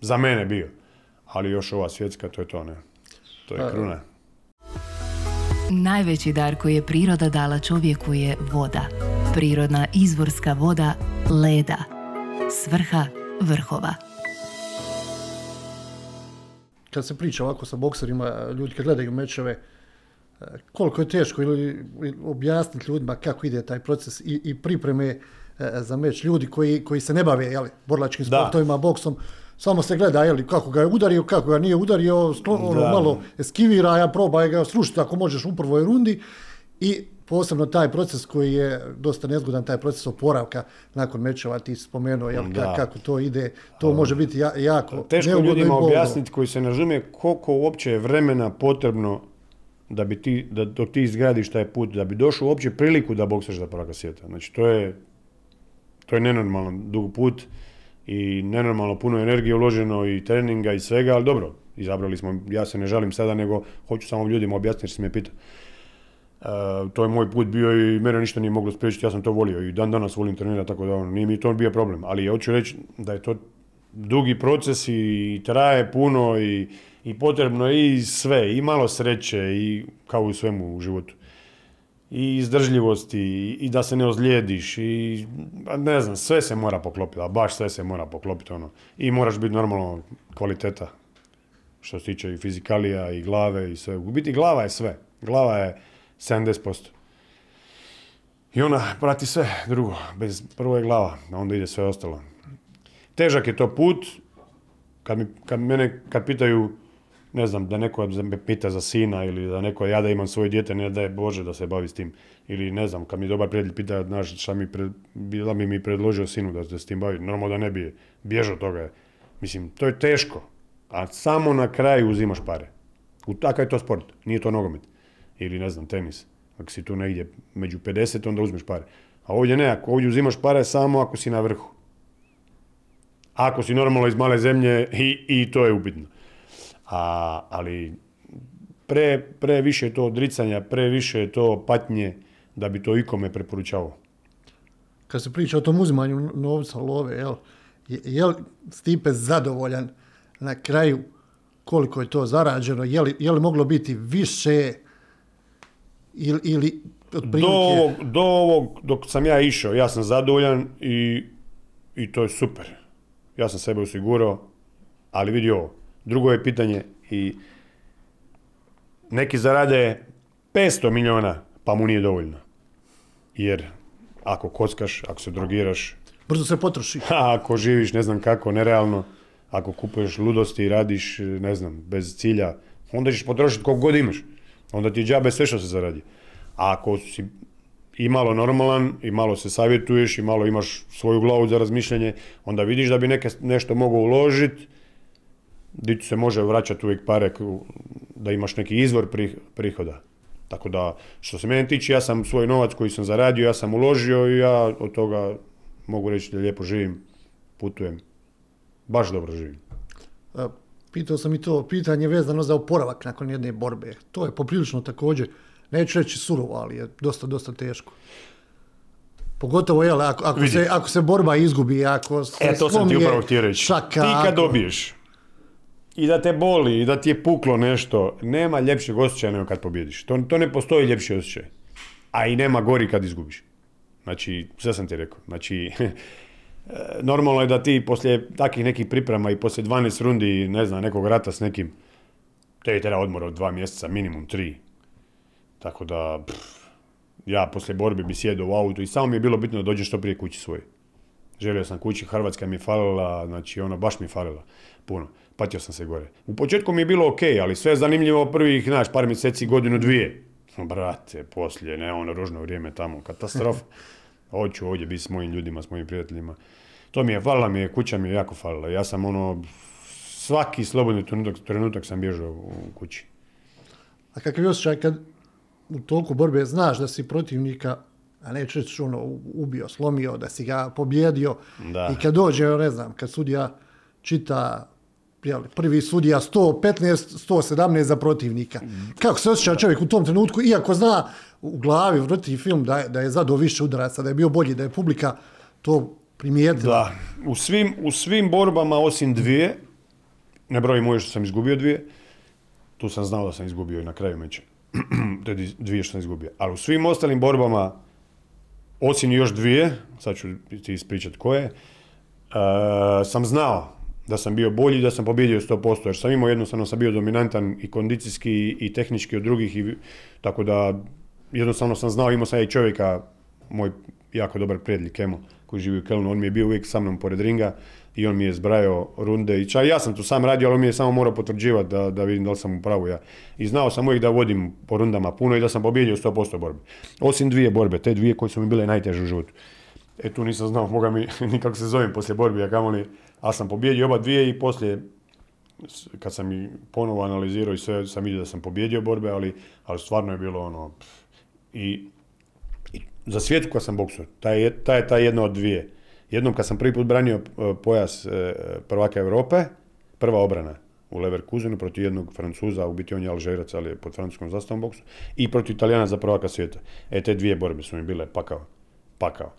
za mene bio. Ali još ova svjetska, to je to, ne. To je kruna. Najveći dar koji je priroda dala čovjeku je voda. Prirodna izvorska voda leda. Svrha vrhova. Kad se priča ovako sa bokserima, ljudi kad gledaju mečeve, e, koliko je teško ili objasniti ljudima kako ide taj proces i, i pripreme e, za meč. Ljudi koji, koji se ne bave jeli, borlačkim Da. sportovima, boksom, samo se gleda jeli, kako ga je udario, kako ga nije udario, sklo- ono, malo eskivira, ja probaj ga srušiti ako možeš u prvoj rundi i posebno taj proces koji je dosta nezgodan, taj proces oporavka nakon mečeva, ti si spomenuo jel, ka- Da. kako to ide, to može biti ja- jako Teško ljudima bolno. objasniti koji se ne razumije koliko uopće je vremena potrebno da bi ti, da dok ti izgradiš taj put, da bi došao uopće priliku da boksaš za prvaka svijeta. Znači to je, to je nenormalno dug put i nenormalno puno energije uloženo i treninga i svega, ali dobro, izabrali smo, ja se ne žalim sada, nego hoću samo ljudima objasniti jer si me pita. E, to je moj put bio i mene ništa nije moglo spriječiti, ja sam to volio i dan danas volim trenirati, tako da ono, nije mi to bio problem. Ali ja hoću reći da je to dugi proces i traje puno i, i potrebno i sve, i malo sreće i kao u svemu u životu. I izdržljivosti i, i da se ne ozlijediš i a ne znam, sve se mora poklopiti, a baš sve se mora poklopiti ono. I moraš biti normalno kvaliteta što se tiče i fizikalija i glave i sve. U biti glava je sve. Glava je 70%. I ona prati sve drugo. Bez, prvo je glava, a onda ide sve ostalo. Težak je to put. Kad, mi, kad mene, kad pitaju, ne znam, da neko me pita za sina ili da neko, ja da imam svoje dijete, ne da je Bože da se bavi s tim. Ili ne znam, kad mi dobar prijatelj pita, znaš, šta mi, pred, da bi mi predložio sinu da se s tim bavi, normalno da ne bi bježao od toga. Mislim, to je teško. A samo na kraju uzimaš pare. U takav je to sport, nije to nogomet. Ili ne znam, tenis. Ako si tu negdje među 50, onda uzmeš pare. A ovdje ne, ako ovdje uzimaš pare samo ako si na vrhu. Ako si normalno iz male zemlje i, i to je upitno. A, ali pre, pre više je to odricanja, pre više je to patnje da bi to ikome preporučavao. kad se priča o tom uzimanju novca, love, jel, je, je li Stipe zadovoljan na kraju koliko je to zarađeno, je li, je li moglo biti više ili, ili. Do ovog, do ovog, dok sam ja išao, ja sam zadovoljan i, i to je super. Ja sam sebe osigurao, ali vidi ovo. Drugo je pitanje i neki zarade 500 milijuna, pa mu nije dovoljno. Jer ako kockaš, ako se drogiraš, Brzo se potroši. a [LAUGHS] ako živiš ne znam kako, nerealno, ako kupuješ ludosti i radiš, ne znam, bez cilja, onda ćeš potrošiti koliko god imaš. Onda ti je džabe sve što se zaradi. A ako si i malo normalan, i malo se savjetuješ, i malo imaš svoju glavu za razmišljanje, onda vidiš da bi neke, nešto mogao uložiti, di se može vraćati uvijek pare, da imaš neki izvor prih- prihoda. Tako da, što se mene tiče, ja sam svoj novac koji sam zaradio, ja sam uložio i ja od toga mogu reći da lijepo živim, putujem. Baš dobro živim. Pitao sam i to pitanje vezano za oporavak nakon jedne borbe. To je poprilično također, neću reći surovo, ali je dosta, dosta teško. Pogotovo, jel, ako, ako, se, ako se borba izgubi, ako se E, to sam ti upravo htio reći. šaka, ti kad ako- dobiješ i da te boli i da ti je puklo nešto, nema ljepšeg osjećaja nego kad pobjediš. To, to ne postoji ljepši osjećaj. A i nema gori kad izgubiš. Znači, sve sam ti rekao. Znači, [LAUGHS] normalno je da ti poslije takvih nekih priprema i poslije 12 rundi, ne znam, nekog rata s nekim, te treba odmor od dva mjeseca, minimum tri. Tako da, pff, ja poslije borbe bi sjedio u autu i samo mi je bilo bitno da dođem što prije kući svoj. Želio sam kući, Hrvatska mi je falila, znači ono, baš mi je falila puno. Patio sam se gore. U početku mi je bilo ok, ali sve je zanimljivo prvih, znaš, par mjeseci, godinu, dvije. Brate, poslije, ne, ono ružno vrijeme tamo, katastrofa. [LAUGHS] Hoću ovdje biti s mojim ljudima, s mojim prijateljima. To mi je, falila mi je, kuća mi je jako falila. Ja sam ono, svaki slobodni trenutak, trenutak sam bježao u kući. A kakav je osjećaj kad u toliko borbe znaš da si protivnika, a neću reći ono, ubio, slomio, da si ga pobjedio. Da. I kad dođe, ne znam, kad sudija čita jel, prvi sudija 115, 117 za protivnika. Kako se osjeća čovjek u tom trenutku, iako zna u glavi, vrti film da, je- da je zadao više udaraca, da je bio bolji, da je publika to primijetila. Da, u svim, u svim borbama osim dvije, ne brojim ove što sam izgubio dvije, tu sam znao da sam izgubio i na kraju meča. [CLEARS THROAT] Te dvije što sam izgubio. Ali u svim ostalim borbama, osim još dvije, sad ću ti ispričat koje, e, sam znao da sam bio bolji i da sam pobjedio 100%, jer sam imao jednostavno sam bio dominantan i kondicijski i tehnički od drugih, i, tako da jednostavno sam znao, imao sam i čovjeka, moj jako dobar prijatelj Kemo, koji živi u Kelnu, on mi je bio uvijek sa mnom pored ringa i on mi je zbrajao runde i čak ja sam tu sam radio, ali on mi je samo morao potvrđivati da, da vidim da li sam u pravu ja. I znao sam uvijek da vodim po rundama puno i da sam pobjedio 100% borbe. Osim dvije borbe, te dvije koje su mi bile najteže u životu. E tu nisam znao, [LAUGHS] moga mi, ni kako se zovem poslije borbi, a kamoli, ali sam pobjedio oba dvije i poslije kad sam i ponovo analizirao i sve sam vidio da sam pobjedio borbe, ali, ali stvarno je bilo ono... pff, I, i za svijetu kad sam boksao, ta je, ta je ta jedna od dvije. Jednom kad sam prvi put branio e, pojas e, prvaka Europe, prva obrana u Leverkusenu protiv jednog Francuza, u biti on je Alžirac, ali je pod francuskom zastavom boksu, i protiv Italijana za prvaka svijeta. E, te dvije borbe su mi bile pakao. Pakao.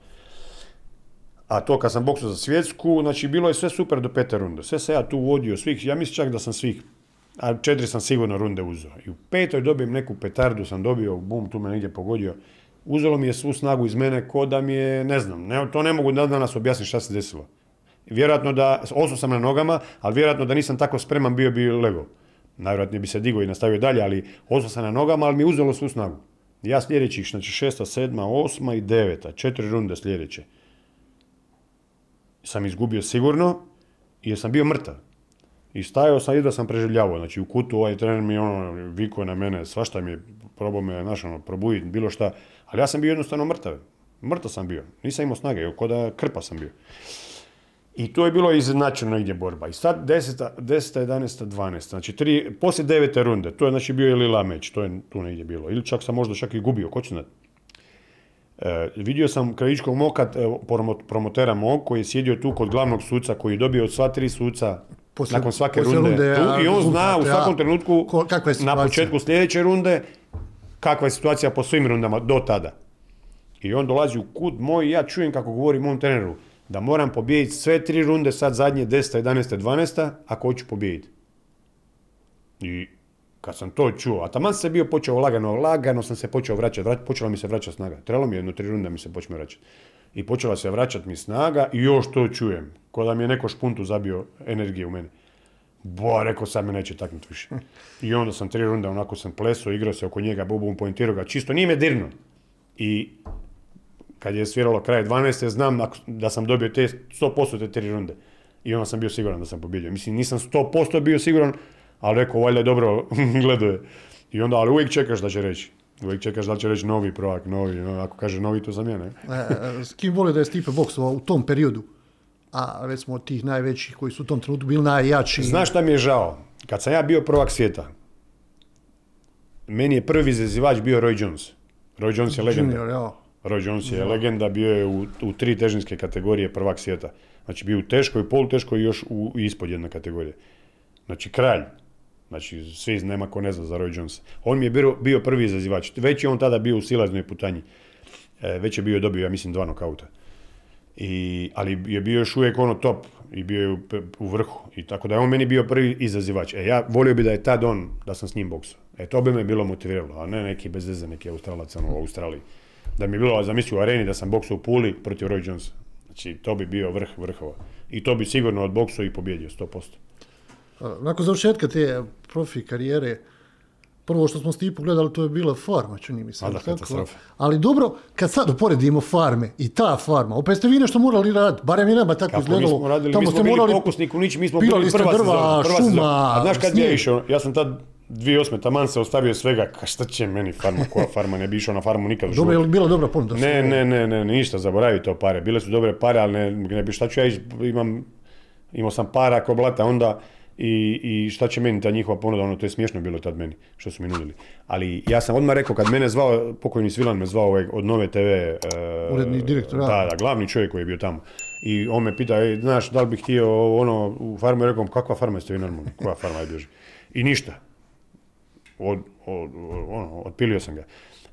A to kad sam boksao za svjetsku, znači bilo je sve super do pete runde. Sve se ja tu vodio svih, ja mislim čak da sam svih, a četiri sam sigurno runde uzeo. I u petoj dobijem neku petardu, sam dobio, bum, tu me negdje pogodio. Uzelo mi je svu snagu iz mene ko da mi je, ne znam, ne, to ne mogu da danas objasniti šta se desilo. Vjerojatno da, ostao sam na nogama, ali vjerojatno da nisam tako spreman bio bi lego. Najvjerojatnije bi se digao i nastavio dalje, ali ostao sam na nogama, ali mi je uzelo svu snagu. Ja sljedećih, znači šesta, sedma, osma i deveta, četiri runde sljedeće sam izgubio sigurno jer sam bio mrtav. I stajao sam i da sam preživljavao. Znači u kutu ovaj trener mi ono vikao na mene, svašta mi je probao me, znaš, ono, probuditi, bilo šta. Ali ja sam bio jednostavno mrtav. Mrtav sam bio. Nisam imao snage, ko da krpa sam bio. I to je bilo izjednačeno negdje borba. I sad 10, 10, 11, 12, znači tri, poslije devete runde, to je znači bio je lila meč, to je tu negdje bilo. Ili čak sam možda čak i gubio, ko će znati. E, vidio sam krajičkog moka, promo- promotera mog, koji je sjedio tu kod glavnog suca, koji je dobio od sva tri suca Poslije- nakon svake poslije runde. runde, tu, I on zna u svakom trenutku, Ko- kakva je na početku sljedeće runde, kakva je situacija po svim rundama do tada. I on dolazi u kut moj i ja čujem kako govori mom treneru da moram pobijediti sve tri runde, sad zadnje 10, 11, 12, ako hoću pobijediti. I kad sam to čuo, a taman se bio počeo lagano, lagano sam se počeo vraćati, vrać, počela mi se vraćati snaga. Trebalo mi je jedno tri runde da mi se počne vraćati. I počela se vraćati mi snaga i još to čujem. Ko da mi je neko špuntu zabio energije u mene. Bo, rekao sad me neće taknuti više. I onda sam tri runde, onako sam plesao, igrao se oko njega, bubum, pointirao ga, čisto nije me dirno. I kad je sviralo kraj 12. znam da sam dobio te 100% te tri runde. I onda sam bio siguran da sam pobjedio. Mislim, nisam 100% bio siguran, ali rekao, valjda dobro [LAUGHS] gleduje. I onda, ali uvijek čekaš da će reći. Uvijek čekaš da li će reći novi prvak, novi. no, ako kaže novi, to sam ja, ne? S kim voli da je Stipe boksovao u tom periodu? A recimo od tih najvećih koji su u tom trenutku bili najjači. Znaš šta mi je žao? Kad sam ja bio prvak svijeta, meni je prvi izvezivač bio Roy Jones. Roy Jones je legenda. Junior, evo. Roy Jones je legenda, bio je u, u tri težinske kategorije prvak svijeta. Znači bio u teškoj, poluteškoj i još u ispod jedne kategorije. Znači kralj. Znači svi nema ko ne zna za Roy Jones. On mi je bio, bio prvi izazivač. Već je on tada bio u silaznoj putanji. E, već je bio dobio, ja mislim, dva nokauta. I, ali je bio još uvijek ono top i bio je u, vrhu. I tako da je on meni bio prvi izazivač. E ja volio bi da je tad on, da sam s njim boksao. E to bi me bilo motiviralo, a ne neki bez veze, neki australac ono, u Australiji. Da mi je bilo, zamisli u areni da sam boksao u Puli protiv Roy Jonesa. Znači to bi bio vrh vrhova. I to bi sigurno od boksao i pobjedio 100%. Nakon završetka te profi karijere, prvo što smo Stipu gledali, to je bila farma, čini mi se. A da, tako? katastrofa. Ali dobro, kad sad uporedimo farme i ta farma, opet ste vi nešto morali raditi, barem je nama tako Kako izgledalo. nismo radili, Tamo mi smo bili morali- pokusnik u mi smo bili prva drva, sezona, prva šuma, sezona. A znaš kad snijeg. išao, ja sam tad 2008. taman se ostavio svega, ka šta će meni farma, koja farma, ne bi išao na farmu nikad u Dobro, je li bila dobra ponuda? Ne, ne, ne, ne, ništa, zaboravi to pare. Bile su dobre pare, ali ne, ne bi šta ću ja imam, imao sam para ko blata onda i, i šta će meni ta njihova ponuda, ono, to je smiješno bilo tad meni, što su mi nudili. Ali ja sam odmah rekao, kad mene zvao, pokojni Svilan me zvao ovaj, od Nove TV, e, Uredni direktor, da, da, glavni čovjek koji je bio tamo. I on me pita, "Ej, znaš, da li bih htio ono, u farmu, ja rekao, kakva farma jeste vi normalni, koja farma je bježi. I ništa, od, od, ono, otpilio sam ga.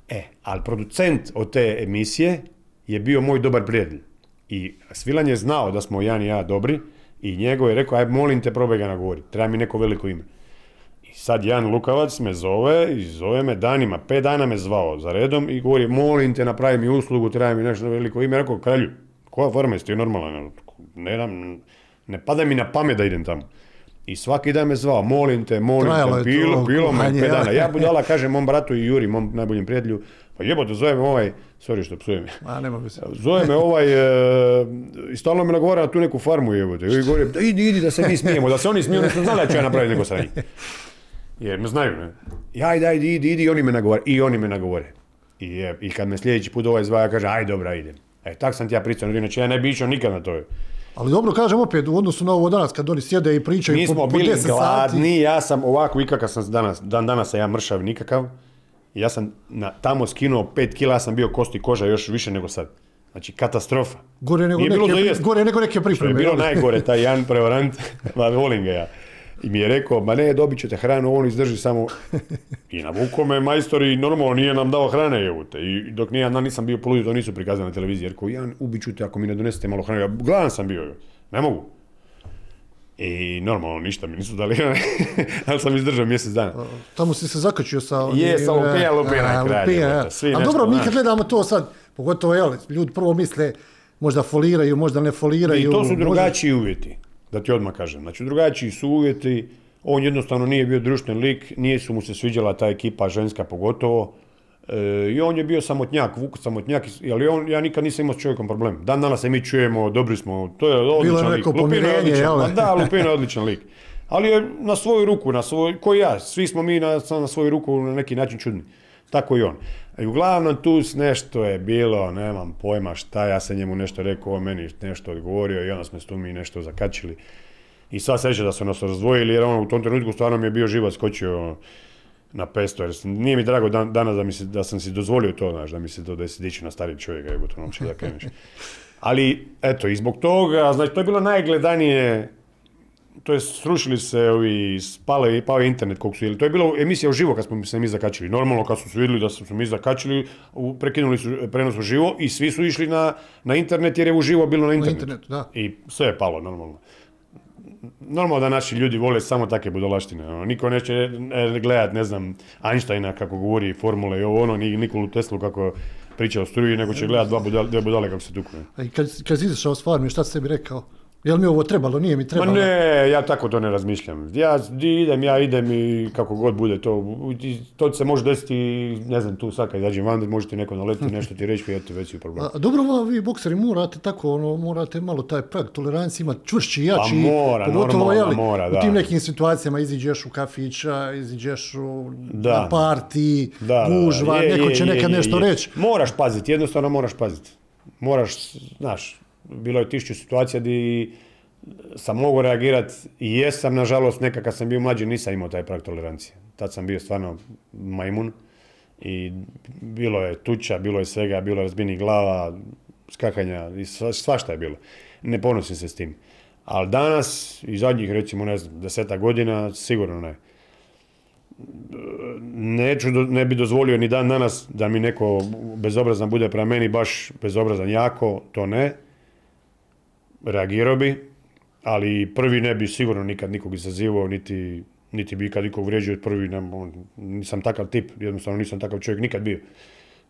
E, ali producent od te emisije je bio moj dobar prijatelj. I Svilan je znao da smo Jan i ja dobri i njegov je rekao, aj molim te probaj ga nagovoriti, treba mi neko veliko ime. I sad Jan Lukavac me zove i zove me danima, pet dana me zvao za redom i govori, molim te napravi mi uslugu, treba mi nešto veliko ime. Rekao, kralju, koja forma jesi ti normalan? Ne, dam- ne pada mi na pamet da idem tamo. I svaki dan me zvao, molim te, molim Trajalo je te, bilo, bilo me pet dana. Ja budala kažem mom bratu i Juri, mom najboljem prijatelju, pa jebote, zove me ovaj, sorry što psujem, A, nema veze. Zove me ovaj, e, i stalno me nagovara na tu neku farmu jebote. I govori, da idi, idi da se mi smijemo, da se oni smiju, oni su znali da ću ja napraviti neko sranje. Jer me znaju, ne. Ja, ajde, ajde, idi, idi, i oni me nagovore. I oni me nagovore. I, je, I kad me sljedeći put ovaj zva, ja kaže, aj dobra, idem. E, tak sam ti ja pricao, inače ja ne bi išao nikad na to. Ali dobro, kažem opet, u odnosu na ovo danas, kad oni sjede i pričaju Mi po, smo po bili 10 sati. gladni, ja sam ovako i kakav sam danas, dan danas sam ja mršav nikakav. Ja sam na, tamo skinuo 5 kila, ja sam bio kosti koža još više nego sad. Znači, katastrofa. Gore nego, Nije bilo za neke, jest. gore nego neke Što je pripreme. bilo najgore, taj jedan prevarant, [LAUGHS] ma volim ga ja. I mi je rekao, ma ne, dobit ćete hranu, on izdrži samo... I navuko me majstor i normalno nije nam dao hrane, jevute. I dok nije dan nisam bio poludio, to nisu prikazali na televiziji. Jer rekao, Jan, ubit ću te ako mi ne donesete malo hrane. Ja gladan sam bio, ne mogu. I normalno ništa mi nisu dali [LAUGHS] ali sam izdržao mjesec dana. Tamo si se zakačio sa... Je, sa lupija, lupija na a, kraju, lupija, jebote, ja. svi A nešto, dobro, mi kad gledamo to sad, pogotovo, jel, ljudi prvo misle, možda foliraju, možda ne foliraju. I to su možda- drugačiji uvjeti, da ti odmah kažem. Znači, drugačiji su uvjeti, on jednostavno nije bio društven lik, nije su mu se sviđala ta ekipa ženska pogotovo. E, I on je bio samotnjak, Vuk samotnjak, ali on, ja nikad nisam imao s čovjekom problem. Dan danas se mi čujemo, dobri smo, to je odličan lik. neko Lupino je pomirenje, odličan, jel? ma da, Lupino je odličan lik. Ali je na svoju ruku, na svoj, ko i ja, svi smo mi na, na svoju ruku na neki način čudni. Tako i on. I uglavnom tu nešto je bilo, nemam pojma šta, ja sam njemu nešto rekao, on meni nešto odgovorio i onda smo se tu mi nešto zakačili. I sva sreća da su nas razdvojili jer on u tom trenutku stvarno mi je bio živac skočio na pesto, jer nije mi drago dan, danas da, mi se, da sam si dozvolio to, znaš, da mi se to desi dići na stari čovjeka, jebote, ono će da kreneš. Ali, eto, i zbog toga, znači, to je bilo najgledanije, to je srušili se ovi, spale i pao je internet koliko su, ili to je bilo emisija uživo kad smo se mi zakačili. Normalno kad su vidjeli da smo se mi zakačili, u- prekinuli su prenos uživo i svi su išli na, na internet jer je uživo bilo na internetu. internetu, da. I sve je palo normalno. Normalno da naši ljudi vole samo takve budalaštine. Ono. Niko neće e, gledat, ne znam, Einsteina kako govori formule i ovo ono, ni Nikolu Teslu kako priča o struji, nego će gledat dva budale, dvije budale kako se tuku. ne. A i kad, kad si izašao s farme, šta si sebi rekao? Jel mi ovo trebalo, nije mi Ma trebalo? ne, ja tako to ne razmišljam. Ja idem, ja idem i kako god bude to. To se može desiti, ne znam, tu sad kad izađem van, može ti neko naletiti, nešto ti reći, pa eto, već si u problemu. A, dobro, vi bokseri morate tako, ono, morate malo taj prag tolerancije imati čvršći, jači. Pa mora, normalno jeli, mora, U da. tim nekim situacijama iziđeš u kafića, iziđeš u, Da. na parti, Da, da, da. gužva, Je, neko će je, nekad je, nešto reći. Moraš paziti, jednostavno moraš paziti. Moraš, znaš, bilo je tišću situacija di sam mogao reagirati i jesam, nažalost, nekad kad sam bio mlađi nisam imao taj prag tolerancije. Tad sam bio stvarno majmun i bilo je tuča, bilo je svega, bilo je razbijenih glava, skakanja i sva, svašta je bilo. Ne ponosim se s tim. Ali danas, i zadnjih recimo, ne znam, deseta godina, sigurno ne. Neću, ne bi dozvolio ni dan danas da mi neko bezobrazan bude prema meni, baš bezobrazan jako, to ne. Reagirao bi, ali prvi ne bi sigurno nikad nikog izazivao, niti, niti bi ikad nikog vrijeđao prvi, ne, on- nisam takav tip, jednostavno nisam takav čovjek nikad bio.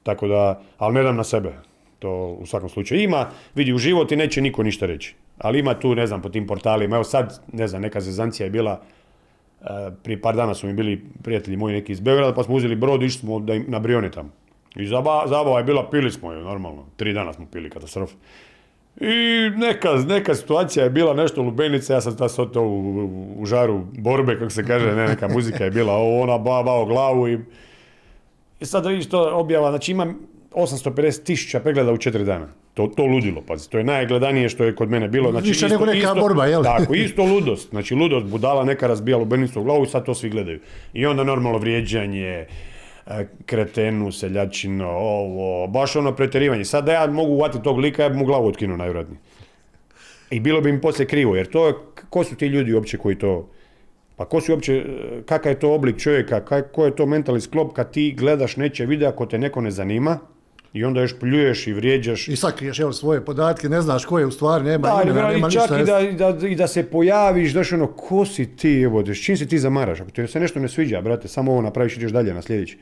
Tako da, ali ne dam na sebe, to u svakom slučaju. Ima, vidi, u život i neće niko ništa reći. Ali ima tu, ne znam, po tim portalima, evo sad, ne znam, neka zezancija je bila, prije par dana su mi bili prijatelji moji neki iz Beograda, pa smo uzeli brod i išli smo da na Brioni tamo. I zaba, zabava je bila, pili smo je, normalno. Tri dana smo pili, katastrofa. I neka, neka situacija je bila nešto lubenica, ja sam sad to u, u, u žaru borbe, kako se kaže, ne, neka muzika je bila, ovo, ona, baba o glavu i... I sad vidiš to objava, znači imam 850 tisuća pregleda u četiri dana. To, to ludilo, pazi, to je najgledanije što je kod mene bilo. Znači, Više nego neka borba, jel? Tako, isto ludost, znači ludost, budala neka razbija lubenicu u glavu i sad to svi gledaju. I onda normalno vrijeđanje, kretenu, seljačino, ovo, baš ono pretjerivanje. Sad da ja mogu uhvatiti tog lika, ja bi mu glavu otkinuo najvjerojatnije. I bilo bi mi poslije krivo, jer to je, ko su ti ljudi uopće koji to, pa ko su uopće, e, kakav je to oblik čovjeka, kaj, ko je to mentalni sklop kad ti gledaš neće videa ako te neko ne zanima i onda još pljuješ i vrijeđaš. I sakriješ jel, svoje podatke, ne znaš ko je u stvari, nema Da, imena, nema čak ništa. i da, i da, i da se pojaviš, daš ono, ko si ti, evo, s čim se ti zamaraš? Ako ti se nešto ne sviđa, brate, samo ovo napraviš i ideš dalje na sljedeći.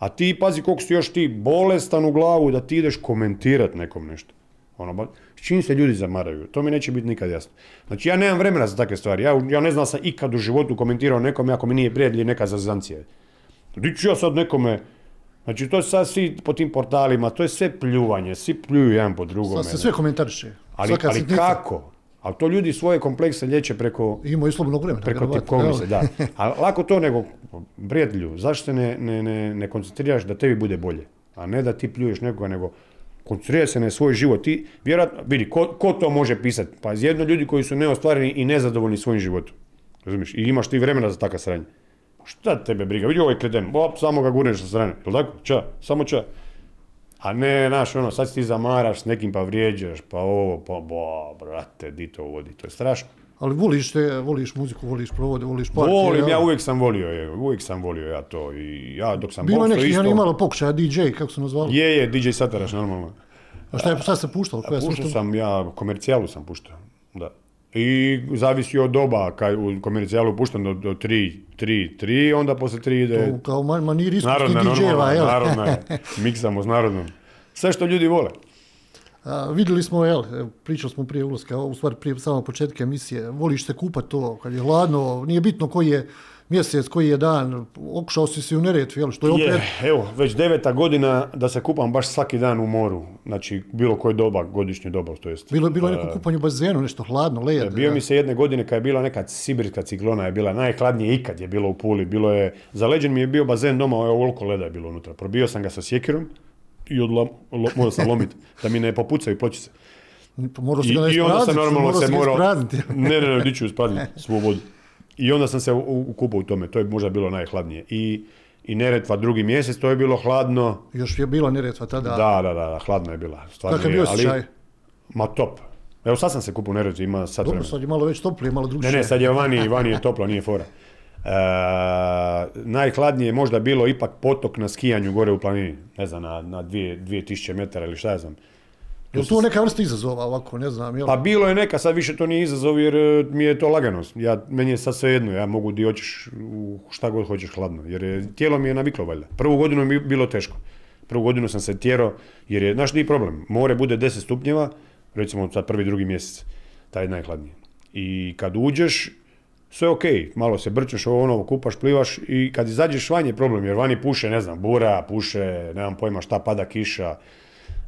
A ti, pazi koliko si još ti bolestan u glavu da ti ideš komentirat nekom nešto. Ono, ba, s čim se ljudi zamaraju? To mi neće biti nikad jasno. Znači, ja nemam vremena za takve stvari. Ja, ja ne znam sam ikad u životu komentirao nekome ako mi nije prijatelj neka zazancija. Di ću ja sad nekome... Znači, to je sad svi po tim portalima, to je sve pljuvanje, svi pljuju jedan po drugome. Sad se sve komentariše. Ali, ali kako? Ali to ljudi svoje komplekse liječe preko, Imao i slobodnog vremena. preko tipkovnice, da. [LAUGHS] Ali lako to nego, prijatelju, zašto se ne, ne, ne, ne koncentriraš da tebi bude bolje? A ne da ti pljuješ nekoga, nego koncentriraj se na svoj život. Ti, vjerojatno, vidi, ko, ko to može pisati? Pa jedno ljudi koji su neostvareni i nezadovoljni svojim životom. Razumiješ? I imaš ti vremena za takva sranje. Šta tebe briga? Vidi ovaj kreden, op, samo ga gurneš sa strane. Jel tako? Ča, samo ča. A ne, znaš, ono, sad si ti zamaraš s nekim pa vrijeđaš, pa ovo, pa bo, brate, di to vodi, to je strašno. Ali voliš te, voliš muziku, voliš provode, voliš partije. Volim, jel? ja uvijek sam volio, je, uvijek sam volio ja to i ja dok sam Bilo je boksao neki, isto... oni imalo pokušaja, DJ, kako su nazvali. Je, je, DJ Sataraš, normalno. A šta je, šta se puštalo? Koja Puštao sam, ja, komercijalu sam puštao, da. I zavisi od doba, kad u komercijalu puštam do, do 3, 3, 3, onda poslije 3 ide... Kao man, manir Narodna, DJ-eva, jel? narodna je. [LAUGHS] Miksamo s narodnom. Sve što ljudi vole. A, vidjeli smo, jel, pričali smo prije ulaska, u stvari prije samog početka emisije, voliš se kupat to kad je hladno, nije bitno koji je mjesec, koji je dan, okušao si se u Neretvi, jel, što je opet, Je, evo, već deveta godina da se kupam baš svaki dan u moru. Znači, bilo koje doba, godišnje doba, to jest. bilo, bilo je neko kupanje u bazenu, nešto hladno, led. Bio mi se jedne godine kad je bila neka sibirska ciklona, je bila najhladnije ikad je bilo u Puli. Bilo je, zaleđen mi je bio bazen doma, evo ovoliko leda je bilo unutra. Probio sam ga sa sjekirom i odla, lo- morao sam lomiti da mi ne popucaju pločice. Morao si I, ga i onda sam normalno se si morao... Ne, ne, ne, ću isprazniti [LAUGHS] svu vodu. I onda sam se ukupao u tome, to je možda bilo najhladnije. I, i Neretva drugi mjesec, to je bilo hladno. Još je bila Neretva tada. Da, da, da, hladno je bila. Stvarno Kakav je bio ali- osjećaj? Ma top. Evo sad sam se kupio u Neretvi, ima sad Dobro, sad je malo već toplije, malo Ne, drugšije. ne, sad je vani, [LAUGHS] vani je toplo, nije fora. E, najhladnije je možda bilo ipak potok na skijanju gore u planini, ne znam, na, na dvije, 2000 metara ili šta ja znam. Je li to neka vrsta izazova ovako, ne znam, jel? Pa bilo je neka, sad više to nije izazov jer e, mi je to lagano. Ja, meni je sad sve jedno, ja mogu di hoćeš u šta god hoćeš hladno, jer je, tijelo mi je naviklo valjda. Prvu godinu mi je bilo teško. Prvu godinu sam se tjerao, jer je, znaš, nije problem, more bude 10 stupnjeva, recimo sad prvi, drugi mjesec, taj najhladniji. I kad uđeš, sve ok, malo se brčeš, ovo ono, kupaš, plivaš i kad izađeš van je problem, jer vani puše, ne znam, bura, puše, nemam pojma šta, pada kiša,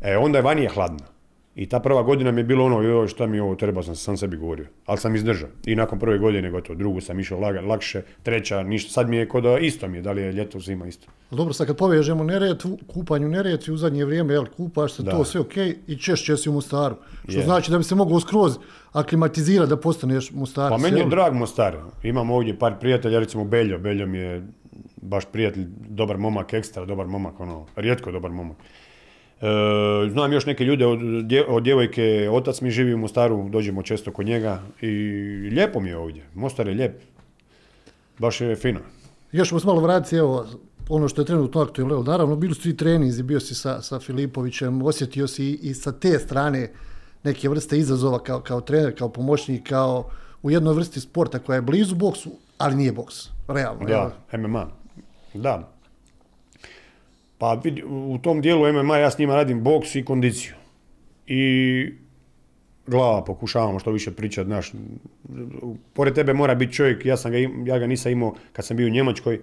e, onda je vani je hladno. I ta prva godina mi je bilo ono, joj, šta mi ovo, trebao sam sam sebi govorio. Ali sam izdržao. I nakon prve godine gotovo, drugu sam išao laga, lakše, treća, ništa. Sad mi je kod isto mi je, da li je ljeto, zima isto. Dobro, sad kad povežemo Neretvu, kupanju Neretvi u zadnje vrijeme, jel, kupaš se, Da. to sve ok, i češće si u Mostaru. Što znači da bi se mogao skroz aklimatizirati da postaneš Mostarac. Pa meni je drag Mostar. Imam ovdje par prijatelja, recimo Beljo. Beljo mi je baš prijatelj, dobar momak, ekstra dobar momak, ono, rijetko dobar momak. E, znam još neke ljude od, od djevojke, otac mi živi u Mostaru, dođemo često kod njega i lijepo mi je ovdje. Mostar je lijep. Baš je fino. Još ćemo se malo vratiti, evo, ono što je trenutno aktualno, naravno, bili su i treninzi, bio si sa, sa Filipovićem, osjetio si i, i sa te strane neke vrste izazova kao, kao trener, kao pomoćnik, kao u jednoj vrsti sporta koja je blizu boksu, ali nije boks, realno. jel? Da, MMA. Da. Pa u tom dijelu MMA ja s njima radim boks i kondiciju. I glava, pokušavamo što više pričati, znaš, pored tebe mora biti čovjek, ja, sam ga, ja ga nisam imao kad sam bio u Njemačkoj,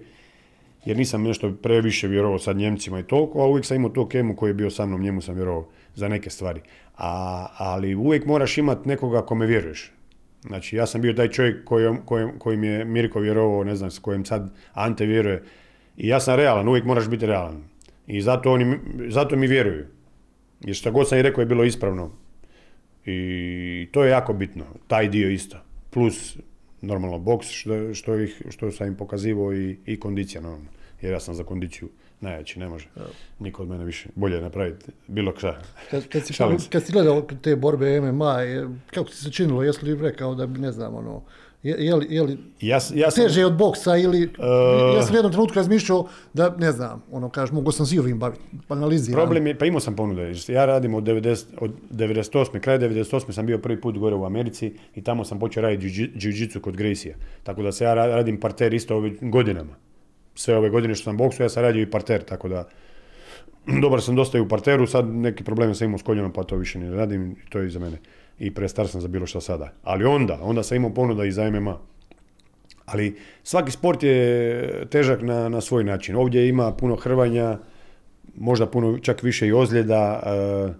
jer nisam nešto previše vjerovao sad Njemcima i toliko, a uvijek sam imao to kemu koji je bio sa mnom, njemu sam vjerovao za neke stvari. A, ali uvijek moraš imati nekoga kome vjeruješ. Znači, ja sam bio taj čovjek kojim, kojim, kojim je Mirko vjerovao, ne znam, s kojim sad Ante vjeruje. I ja sam realan, uvijek moraš biti realan. I zato, oni, zato mi vjeruju. Jer što god sam i rekao je bilo ispravno. I to je jako bitno, taj dio isto. Plus, normalno, boks, što, što, ih, što sam im pokazivao i, i kondicija, normalno. Jer ja sam za kondiciju najjači, ne može. Niko od mene više bolje napraviti bilo šta. Kad, kad, si, [LAUGHS] kad si gledao te borbe MMA, kako ti se činilo, jesi li rekao da, bi, ne znam, ono, je, je li, je li Ja, ja sam, teže od boksa ili, Uh, ja sam u jednom trenutku razmišljao da, ne znam, ono, kažeš, mogu sam si ovim baviti, analiziram. Problem je, pa imao sam ponude. Ja radim od, 90, od 98. Kraj 98. sam bio prvi put gore u Americi i tamo sam počeo raditi jiu- jiu-jitsu kod Gracie. Tako da se ja ra- radim parter isto ove godinama. Sve ove godine što sam boksu, ja sam radio i parter, tako da [CLEARS THROAT] dobar sam dosta i u parteru, sad neki problem sam imao s koljenom, pa to više ne radim i to je iza mene. I prestar sam za bilo što sada. Ali onda, onda sam imao ponuda i za MMA. Ali svaki sport je težak na, na svoj način. Ovdje ima puno hrvanja, možda puno čak više i ozljeda, e,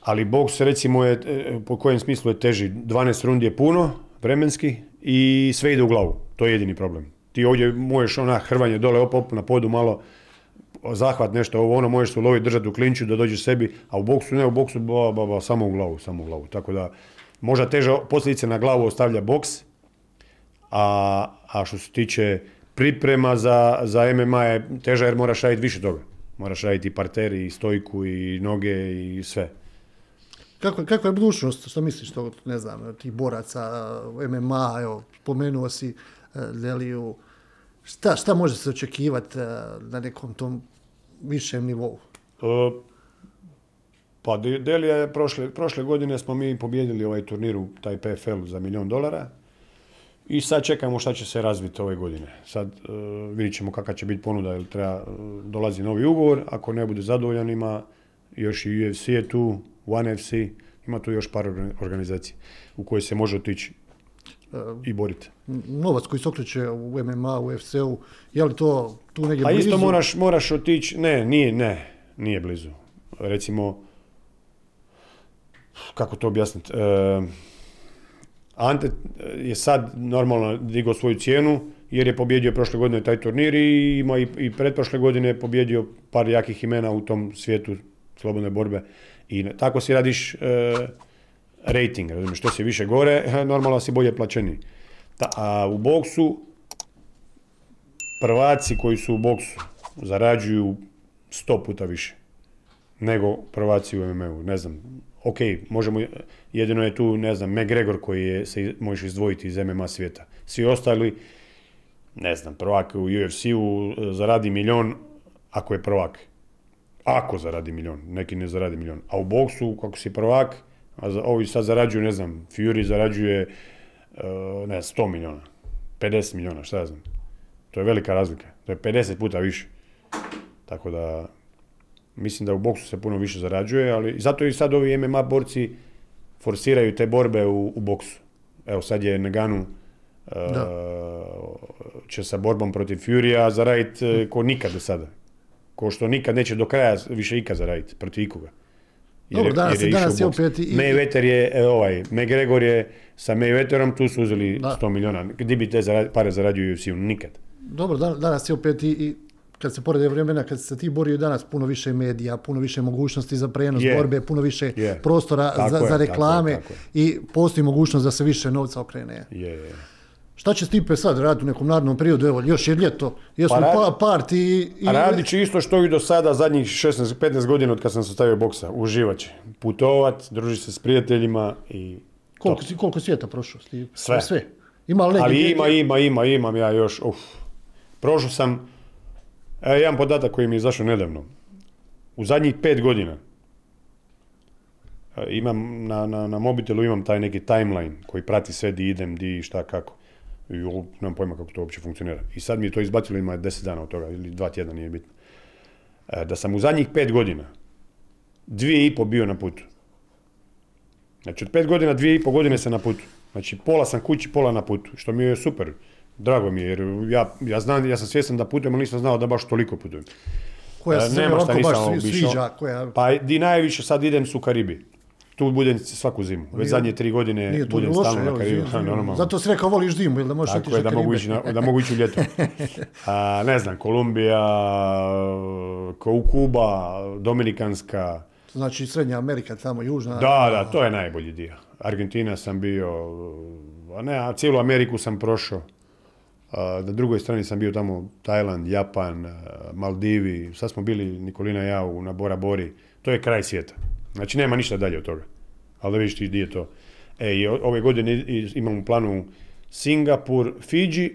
ali boks recimo je, e, po kojem smislu je teži. 12 rundi je puno, vremenski, i sve ide u glavu. To je jedini problem. Ti ovdje možeš ona hrvanje dole, op, na podu malo, zahvat nešto, ovo ono, možeš se uloviti, držati u klinču da dođeš sebi, a u boksu ne, u boksu ba, ba, ba, samo u glavu, samo u glavu. Tako da, možda teže posljedice na glavu ostavlja boks, a, a što se tiče priprema za, za MMA je teža jer moraš raditi više toga. Moraš raditi i parter, i stojku, i noge, i sve. Kako, kako je budućnost, što misliš, to, ne znam, tih boraca, MMA, evo, spomenuo si eh, Leliju, šta, šta može se očekivati eh, na nekom tom višem nivou? E, Pa De- Delija je prošle, prošle godine smo mi pobjedili ovaj turnir u taj PFL za milion dolara i sad čekamo šta će se razviti ove godine. Sad e, vidjet ćemo kakva će biti ponuda, jer treba, e, dolazi novi ugovor, ako ne bude zadovoljan ima još i UFC je tu, One FC, ima tu još par organ- organizacija u koje se može otići i boriti. Novac koji se okreće u MMA, u UFC-u, je li to tu negdje A blizu? isto moraš, moraš otići, ne, nije, ne, nije blizu. Recimo, kako to objasniti, e, Ante je sad normalno digao svoju cijenu jer je pobjedio prošle godine taj turnir i ima i, i pretprošle godine je pobjedio par jakih imena u tom svijetu slobodne borbe. I tako si radiš e, rating, razumiješ, što si više gore, [LAUGHS] normalno si bolje plaćeniji. Ta, a u boksu prvaci koji su u boksu zarađuju sto puta više nego prvaci u MMA-u. Ne znam, ok, možemo, jedino je tu, ne znam, McGregor koji je, se možeš izdvojiti iz MMA svijeta. Svi ostali, ne znam, prvak u UFC-u e, zaradi milion ako je prvak. Ako zaradi milion, neki ne zaradi milion. A u boksu, kako si prvak, a za, ovi sad zarađuju, ne znam, Fury zarađuje, e, ne znam, 100 miliona, 50 miliona, šta ja znam. To je velika razlika. To je 50 puta više. Tako da, mislim da u boksu se puno više zarađuje, ali zato i sad ovi MMA borci forsiraju te borbe u, u boksu. Evo sad je Naganu e, će sa borbom protiv Furija zaraditi e, ko nikad do sada. Ko što nikad neće do kraja više ikad zaraditi protiv ikoga. Dobro, danas- išao danas je opet i- Mayweather je, e, ovaj, McGregor je sa Mayweatherom, tu su uzeli Da. 100 miliona. Gdje bi te zarad- pare zaradio u UFC-u? Nikad. Dobro, dan- danas je opet i, i kad se porede vremena, kad se ti borio danas puno više medija, puno više mogućnosti za prenos Je. borbe, puno više Je. prostora Tako za, je, za tako je, reklame tako je. i postoji mogućnost da se više novca okrene. Je, je. Šta će Stipe sad raditi u nekom narednom periodu? Evo, još je ljeto, jesu Pa pa, radi- pa, parti i... A radit će isto što i do sada, zadnjih 16-15 godina od kad sam se stavio boksa. Uživat će. Putovat, družit se s prijateljima i... Koliko, to. si, koliko svijeta prošao? Stipe? Sve. Sve. Ima li Ali ima, ima, ima, imam ja još, uf. Prošao sam, evo jedan podatak koji mi je izašao nedavno. U zadnjih pet godina e, imam na, na, na mobitelu imam taj neki timeline koji prati sve di idem, di šta kako. I ovo, nemam pojma kako to uopće funkcionira. I sad mi je to izbacilo, ima 10 dana od toga, ili dva tjedna, nije bitno. E, Da sam u zadnjih pet godina dvije i po bio na putu. Znači od pet godina, dvije i pol godine sam na putu. Znači pola sam kući, pola na putu, što mi je super. Drago mi je, jer ja, ja znam, ja sam svjestan da putujem, ali nisam znao da baš toliko putujem. Koja E, se nema šta ovako baš sviđa, koja... Pa di najviše sad idem su Karibi. Tu budem svaku zimu. Već zadnje tri godine Nije budem loše, stalno na zimu- [LAUGHS] normalno. Zato si rekao voliš zimu, ili da možeš otići na da mogu, ići na, da mogu ići u ljeto. [LAUGHS] A, ne znam, Kolumbija, Ko- Kuba, Dominikanska. Znači Srednja Amerika, tamo Južna. Da, da, to je najbolji dio. Argentina sam bio, a ne, a cijelu Ameriku sam prošao. Na drugoj strani sam bio tamo Tajland, Japan, Maldivi. Sad smo bili Nikolina i ja u, na Bora Bori. To je kraj svijeta. Znači nema ništa dalje od toga. Ali da vidiš ti di je to. E, i ove godine i- imam u planu Singapur, Fiji,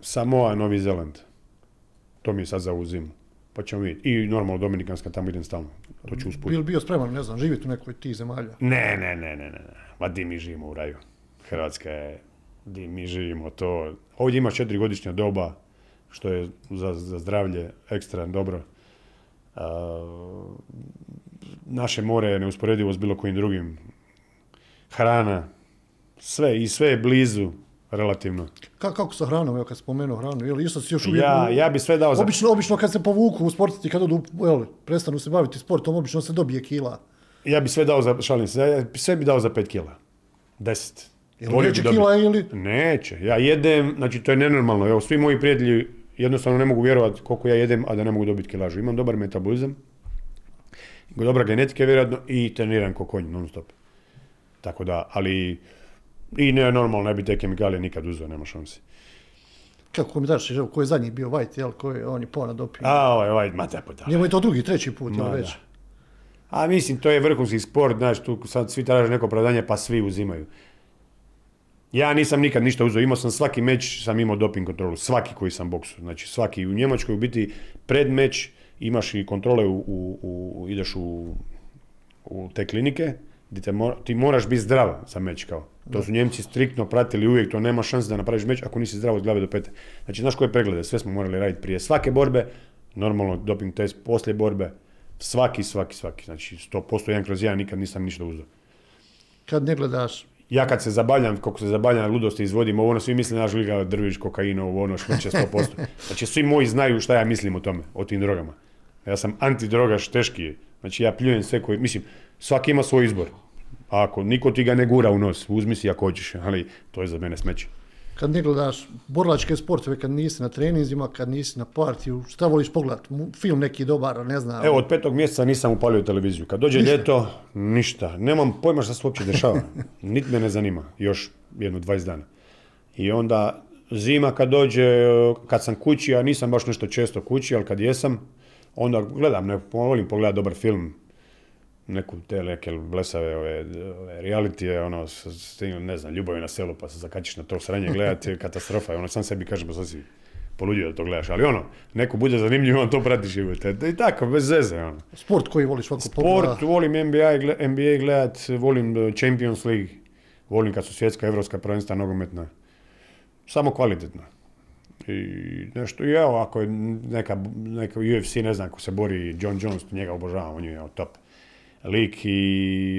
Samoa, Novi Zeland. To mi je sad za ovu zimu. Pa ćemo vidjeti. I normalno Dominikanska, tamo idem stalno. To ću usput. Bil bio spreman, ne znam, živjeti u nekoj tih zemalja. Ne, ne, ne, ne, ne. Ma di mi živimo u raju. Hrvatska je, di mi živimo to. Ovdje ima četiri doba, što je za, za zdravlje ekstra dobro. Naše more je neusporedivo s bilo kojim drugim. Hrana, sve i sve je blizu relativno. Ka, kako sa hranom, evo kad spomenuo hranu, jel isto si još uvijek... Ja, ja bi sve dao za... Obično, obično kad se povuku u sportisti, kad odu, jel, prestanu se baviti sportom, obično se dobije kila. Ja bi sve dao za, šalim se, ja bi sve bi dao za pet kila. Deset. Jel Volio neće kila ili... Neće. Ja jedem, znači to je nenormalno. Evo, svi moji prijatelji jednostavno ne mogu vjerovati koliko ja jedem, a da ne mogu dobiti kilažu. Imam dobar metabolizam, dobra genetika vjerojatno i treniram ko konj non stop. Tako da, ali i ne normalno, ne bi te kemikalije nikad uzeo, nema šanse. Kako mi daš, evo, ko je zadnji bio White, jel, ko je, on je po na doping. A, ovaj, ovaj, ma te puta. Njemu je to drugi, treći put, jel već? da. A mislim, to je vrhunski sport, znaš, tu sad svi traže neko opravdanje, pa svi uzimaju. Ja nisam nikad ništa uzeo, imao sam svaki meč, sam imao doping kontrolu, svaki koji sam boksu. Znači svaki, u Njemačkoj u biti pred meč imaš i kontrole, u, u, u- ideš u, u te klinike, gdje te mora- ti moraš biti zdrav za meč kao. To su Njemci striktno pratili uvijek, to nema šanse da napraviš meč ako nisi zdrav od glave do pete. Znači, znaš koje preglede, sve smo morali raditi prije svake borbe, normalno doping test poslije borbe, svaki, svaki, svaki. Znači, 100% jedan kroz jedan nikad nisam ništa uzeo. Kad ne gledaš, Ja kad se zabavljam, kako se zabavljam, ludosti izvodim, ovo ono, svi misle naš liga drviš, kokain, ovo ono, švrće 100%. Znači, svi moji znaju šta ja mislim o tome, o tim drogama. Ja sam antidrogaš teški. Znači, ja pljujem sve koji, mislim, svaki ima svoj izbor. Ako niko ti ga ne gura u nos, uzmi si ako hoćeš, ali to je za mene smeće. Kad ne gledaš borilačke sportove, kad nisi na treninzima, kad nisi na partiju, šta voliš pogledat? Film neki dobar, ne znam. Evo, od petog mjeseca nisam upalio televiziju. Kad dođe ljeto, ništa. Nemam pojma šta se uopće dešava. [LAUGHS] Nit me ne zanima. Još jedno 20 dana. I onda zima kad dođe, kad sam kući, a nisam baš nešto često kući, ali kad jesam, onda gledam, ne, volim pogledati dobar film, neku te neke blesave ove, ove reality, ono, s, ne znam, ljubavi na selu, pa se zakačiš na to sranje gledati, katastrofa, ono, sam sebi kažem, pa sad si poludio da to gledaš, ali ono, neko bude zanimljivo, on to pratiš i I tako, bez zeze, ono. Sport koji voliš svako Sport, volim NBA, gle- NBA gledat, volim uh, Champions League, volim kad su svjetska, evropska prvenstva nogometna. Samo kvalitetno. I nešto, i evo, ako je neka, neka UFC, ne znam, ako se bori John Jones, njega obožavam, on je top lik i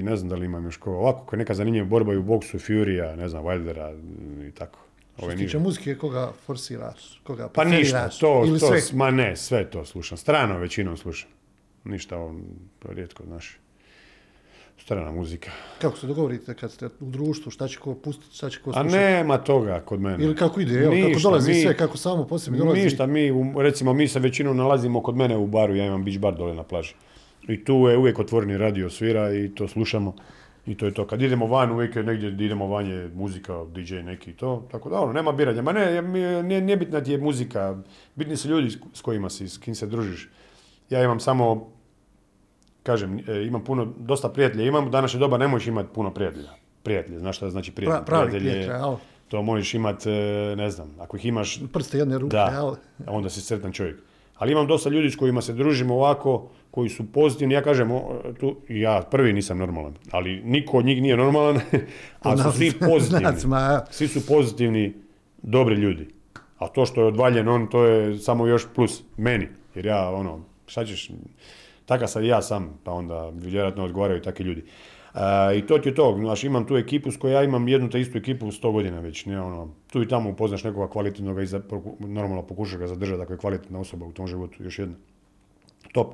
ne znam da li imam još ko. Ovako, ako je neka zanimljiva borba i u boksu, Furya, ne znam, Wildera i tako. Što se tiče muzike, koga forsiraš, koga Pa ništa, to, Ili to, sve? ma ne, sve to slušam. Strano većinom slušam. Ništa on, rijetko, znaš. Strana muzika. Kako se dogovorite kad ste u društvu, šta će ko pustiti, šta će ko A slušati? nema toga kod mene. Ili kako ide, evo, kako dolazi mi- sve, kako samo po sebi dolazi. Ništa, mi, recimo, mi se većinom nalazimo kod mene u baru, ja imam beach bar dole na plaži. I tu je uvijek otvoreni radio svira i to slušamo. I to je to. Kad idemo van, uvijek je negdje gdje idemo van je muzika, DJ neki i to. Tako da, ono, nema biranja. Ma ne, nije, nije bitna ti je muzika. Bitni su ljudi s- kojima si, s kim se družiš. Ja imam samo, kažem, e, imam puno, dosta prijatelja. Imam u današnje doba ne možeš imati puno prijatelja. Prijatelje, znaš šta znači prijatelj? Pra- pravi Prijatelj je- prijatelj? To možeš imati, ne znam, ako ih imaš Prste jedne ruke, da, onda si sretan čovjek. Ali imam dosta ljudi s kojima se družimo ovako, koji su pozitivni. Ja kažem, tu, ja prvi nisam normalan, ali niko od njih nije normalan, [LAUGHS] ali su svi [LAUGHS] pozitivni. Svi su pozitivni, dobri ljudi. A to što je odvaljen on, to je samo još plus meni. Jer ja, ono, šta ćeš, takav sam i ja sam, pa onda vjerojatno odgovaraju takvi ljudi. I to ti je to, znaš, imam tu ekipu s kojoj ja imam jednu te istu ekipu sto godina već, ne ono, tu i tamo upoznaš nekoga kvalitetnoga i normalno pokušaš ga zadržati ako je kvalitetna osoba u tom životu, još jedna. Top.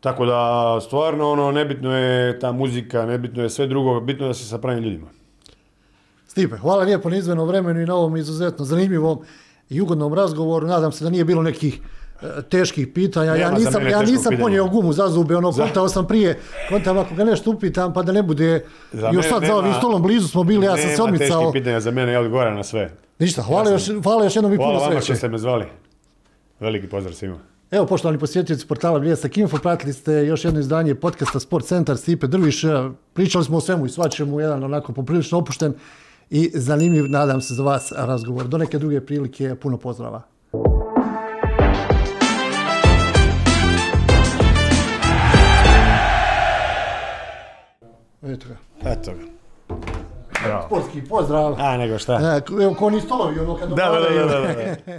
Tako da, stvarno, ono, nebitno je ta muzika, nebitno je sve drugo, bitno je da se sa pravim ljudima. Stipe, hvala lijepo na izvenom vremenu i na ovom izuzetno zanimljivom i ugodnom razgovoru. Nadam se da nije bilo nekih teških pitanja. ja Nema za nisam, ja nisam ponio gumu za zube, ono, kontao sam prije, kontam ako ga nešto upitam, pa da ne bude, Za još sad za nema- ovim stolom blizu smo bili, ja sam se Nema odmicao. teških pitanja za mene, ja odgovaram na sve. Ništa, hvala, još, hvala još jednom i Hvala puno vama što sreće. ste me zvali. Veliki pozdrav svima. Evo, poštovani posjetioci portala Bljesak Info, pratili ste još jedno izdanje podcasta Sport Centar Stipe Drviš. Pričali smo o svemu i svačemu, jedan onako poprilično opušten i zanimljiv, nadam se, za vas razgovor. Do neke druge prilike, puno pozdrava. Eto ga. Eto ga. Bravo. Sportski pozdrav. A, nego šta? E, evo, ko ni stolovi, ono kad Da, da, da, da, da. [LAUGHS]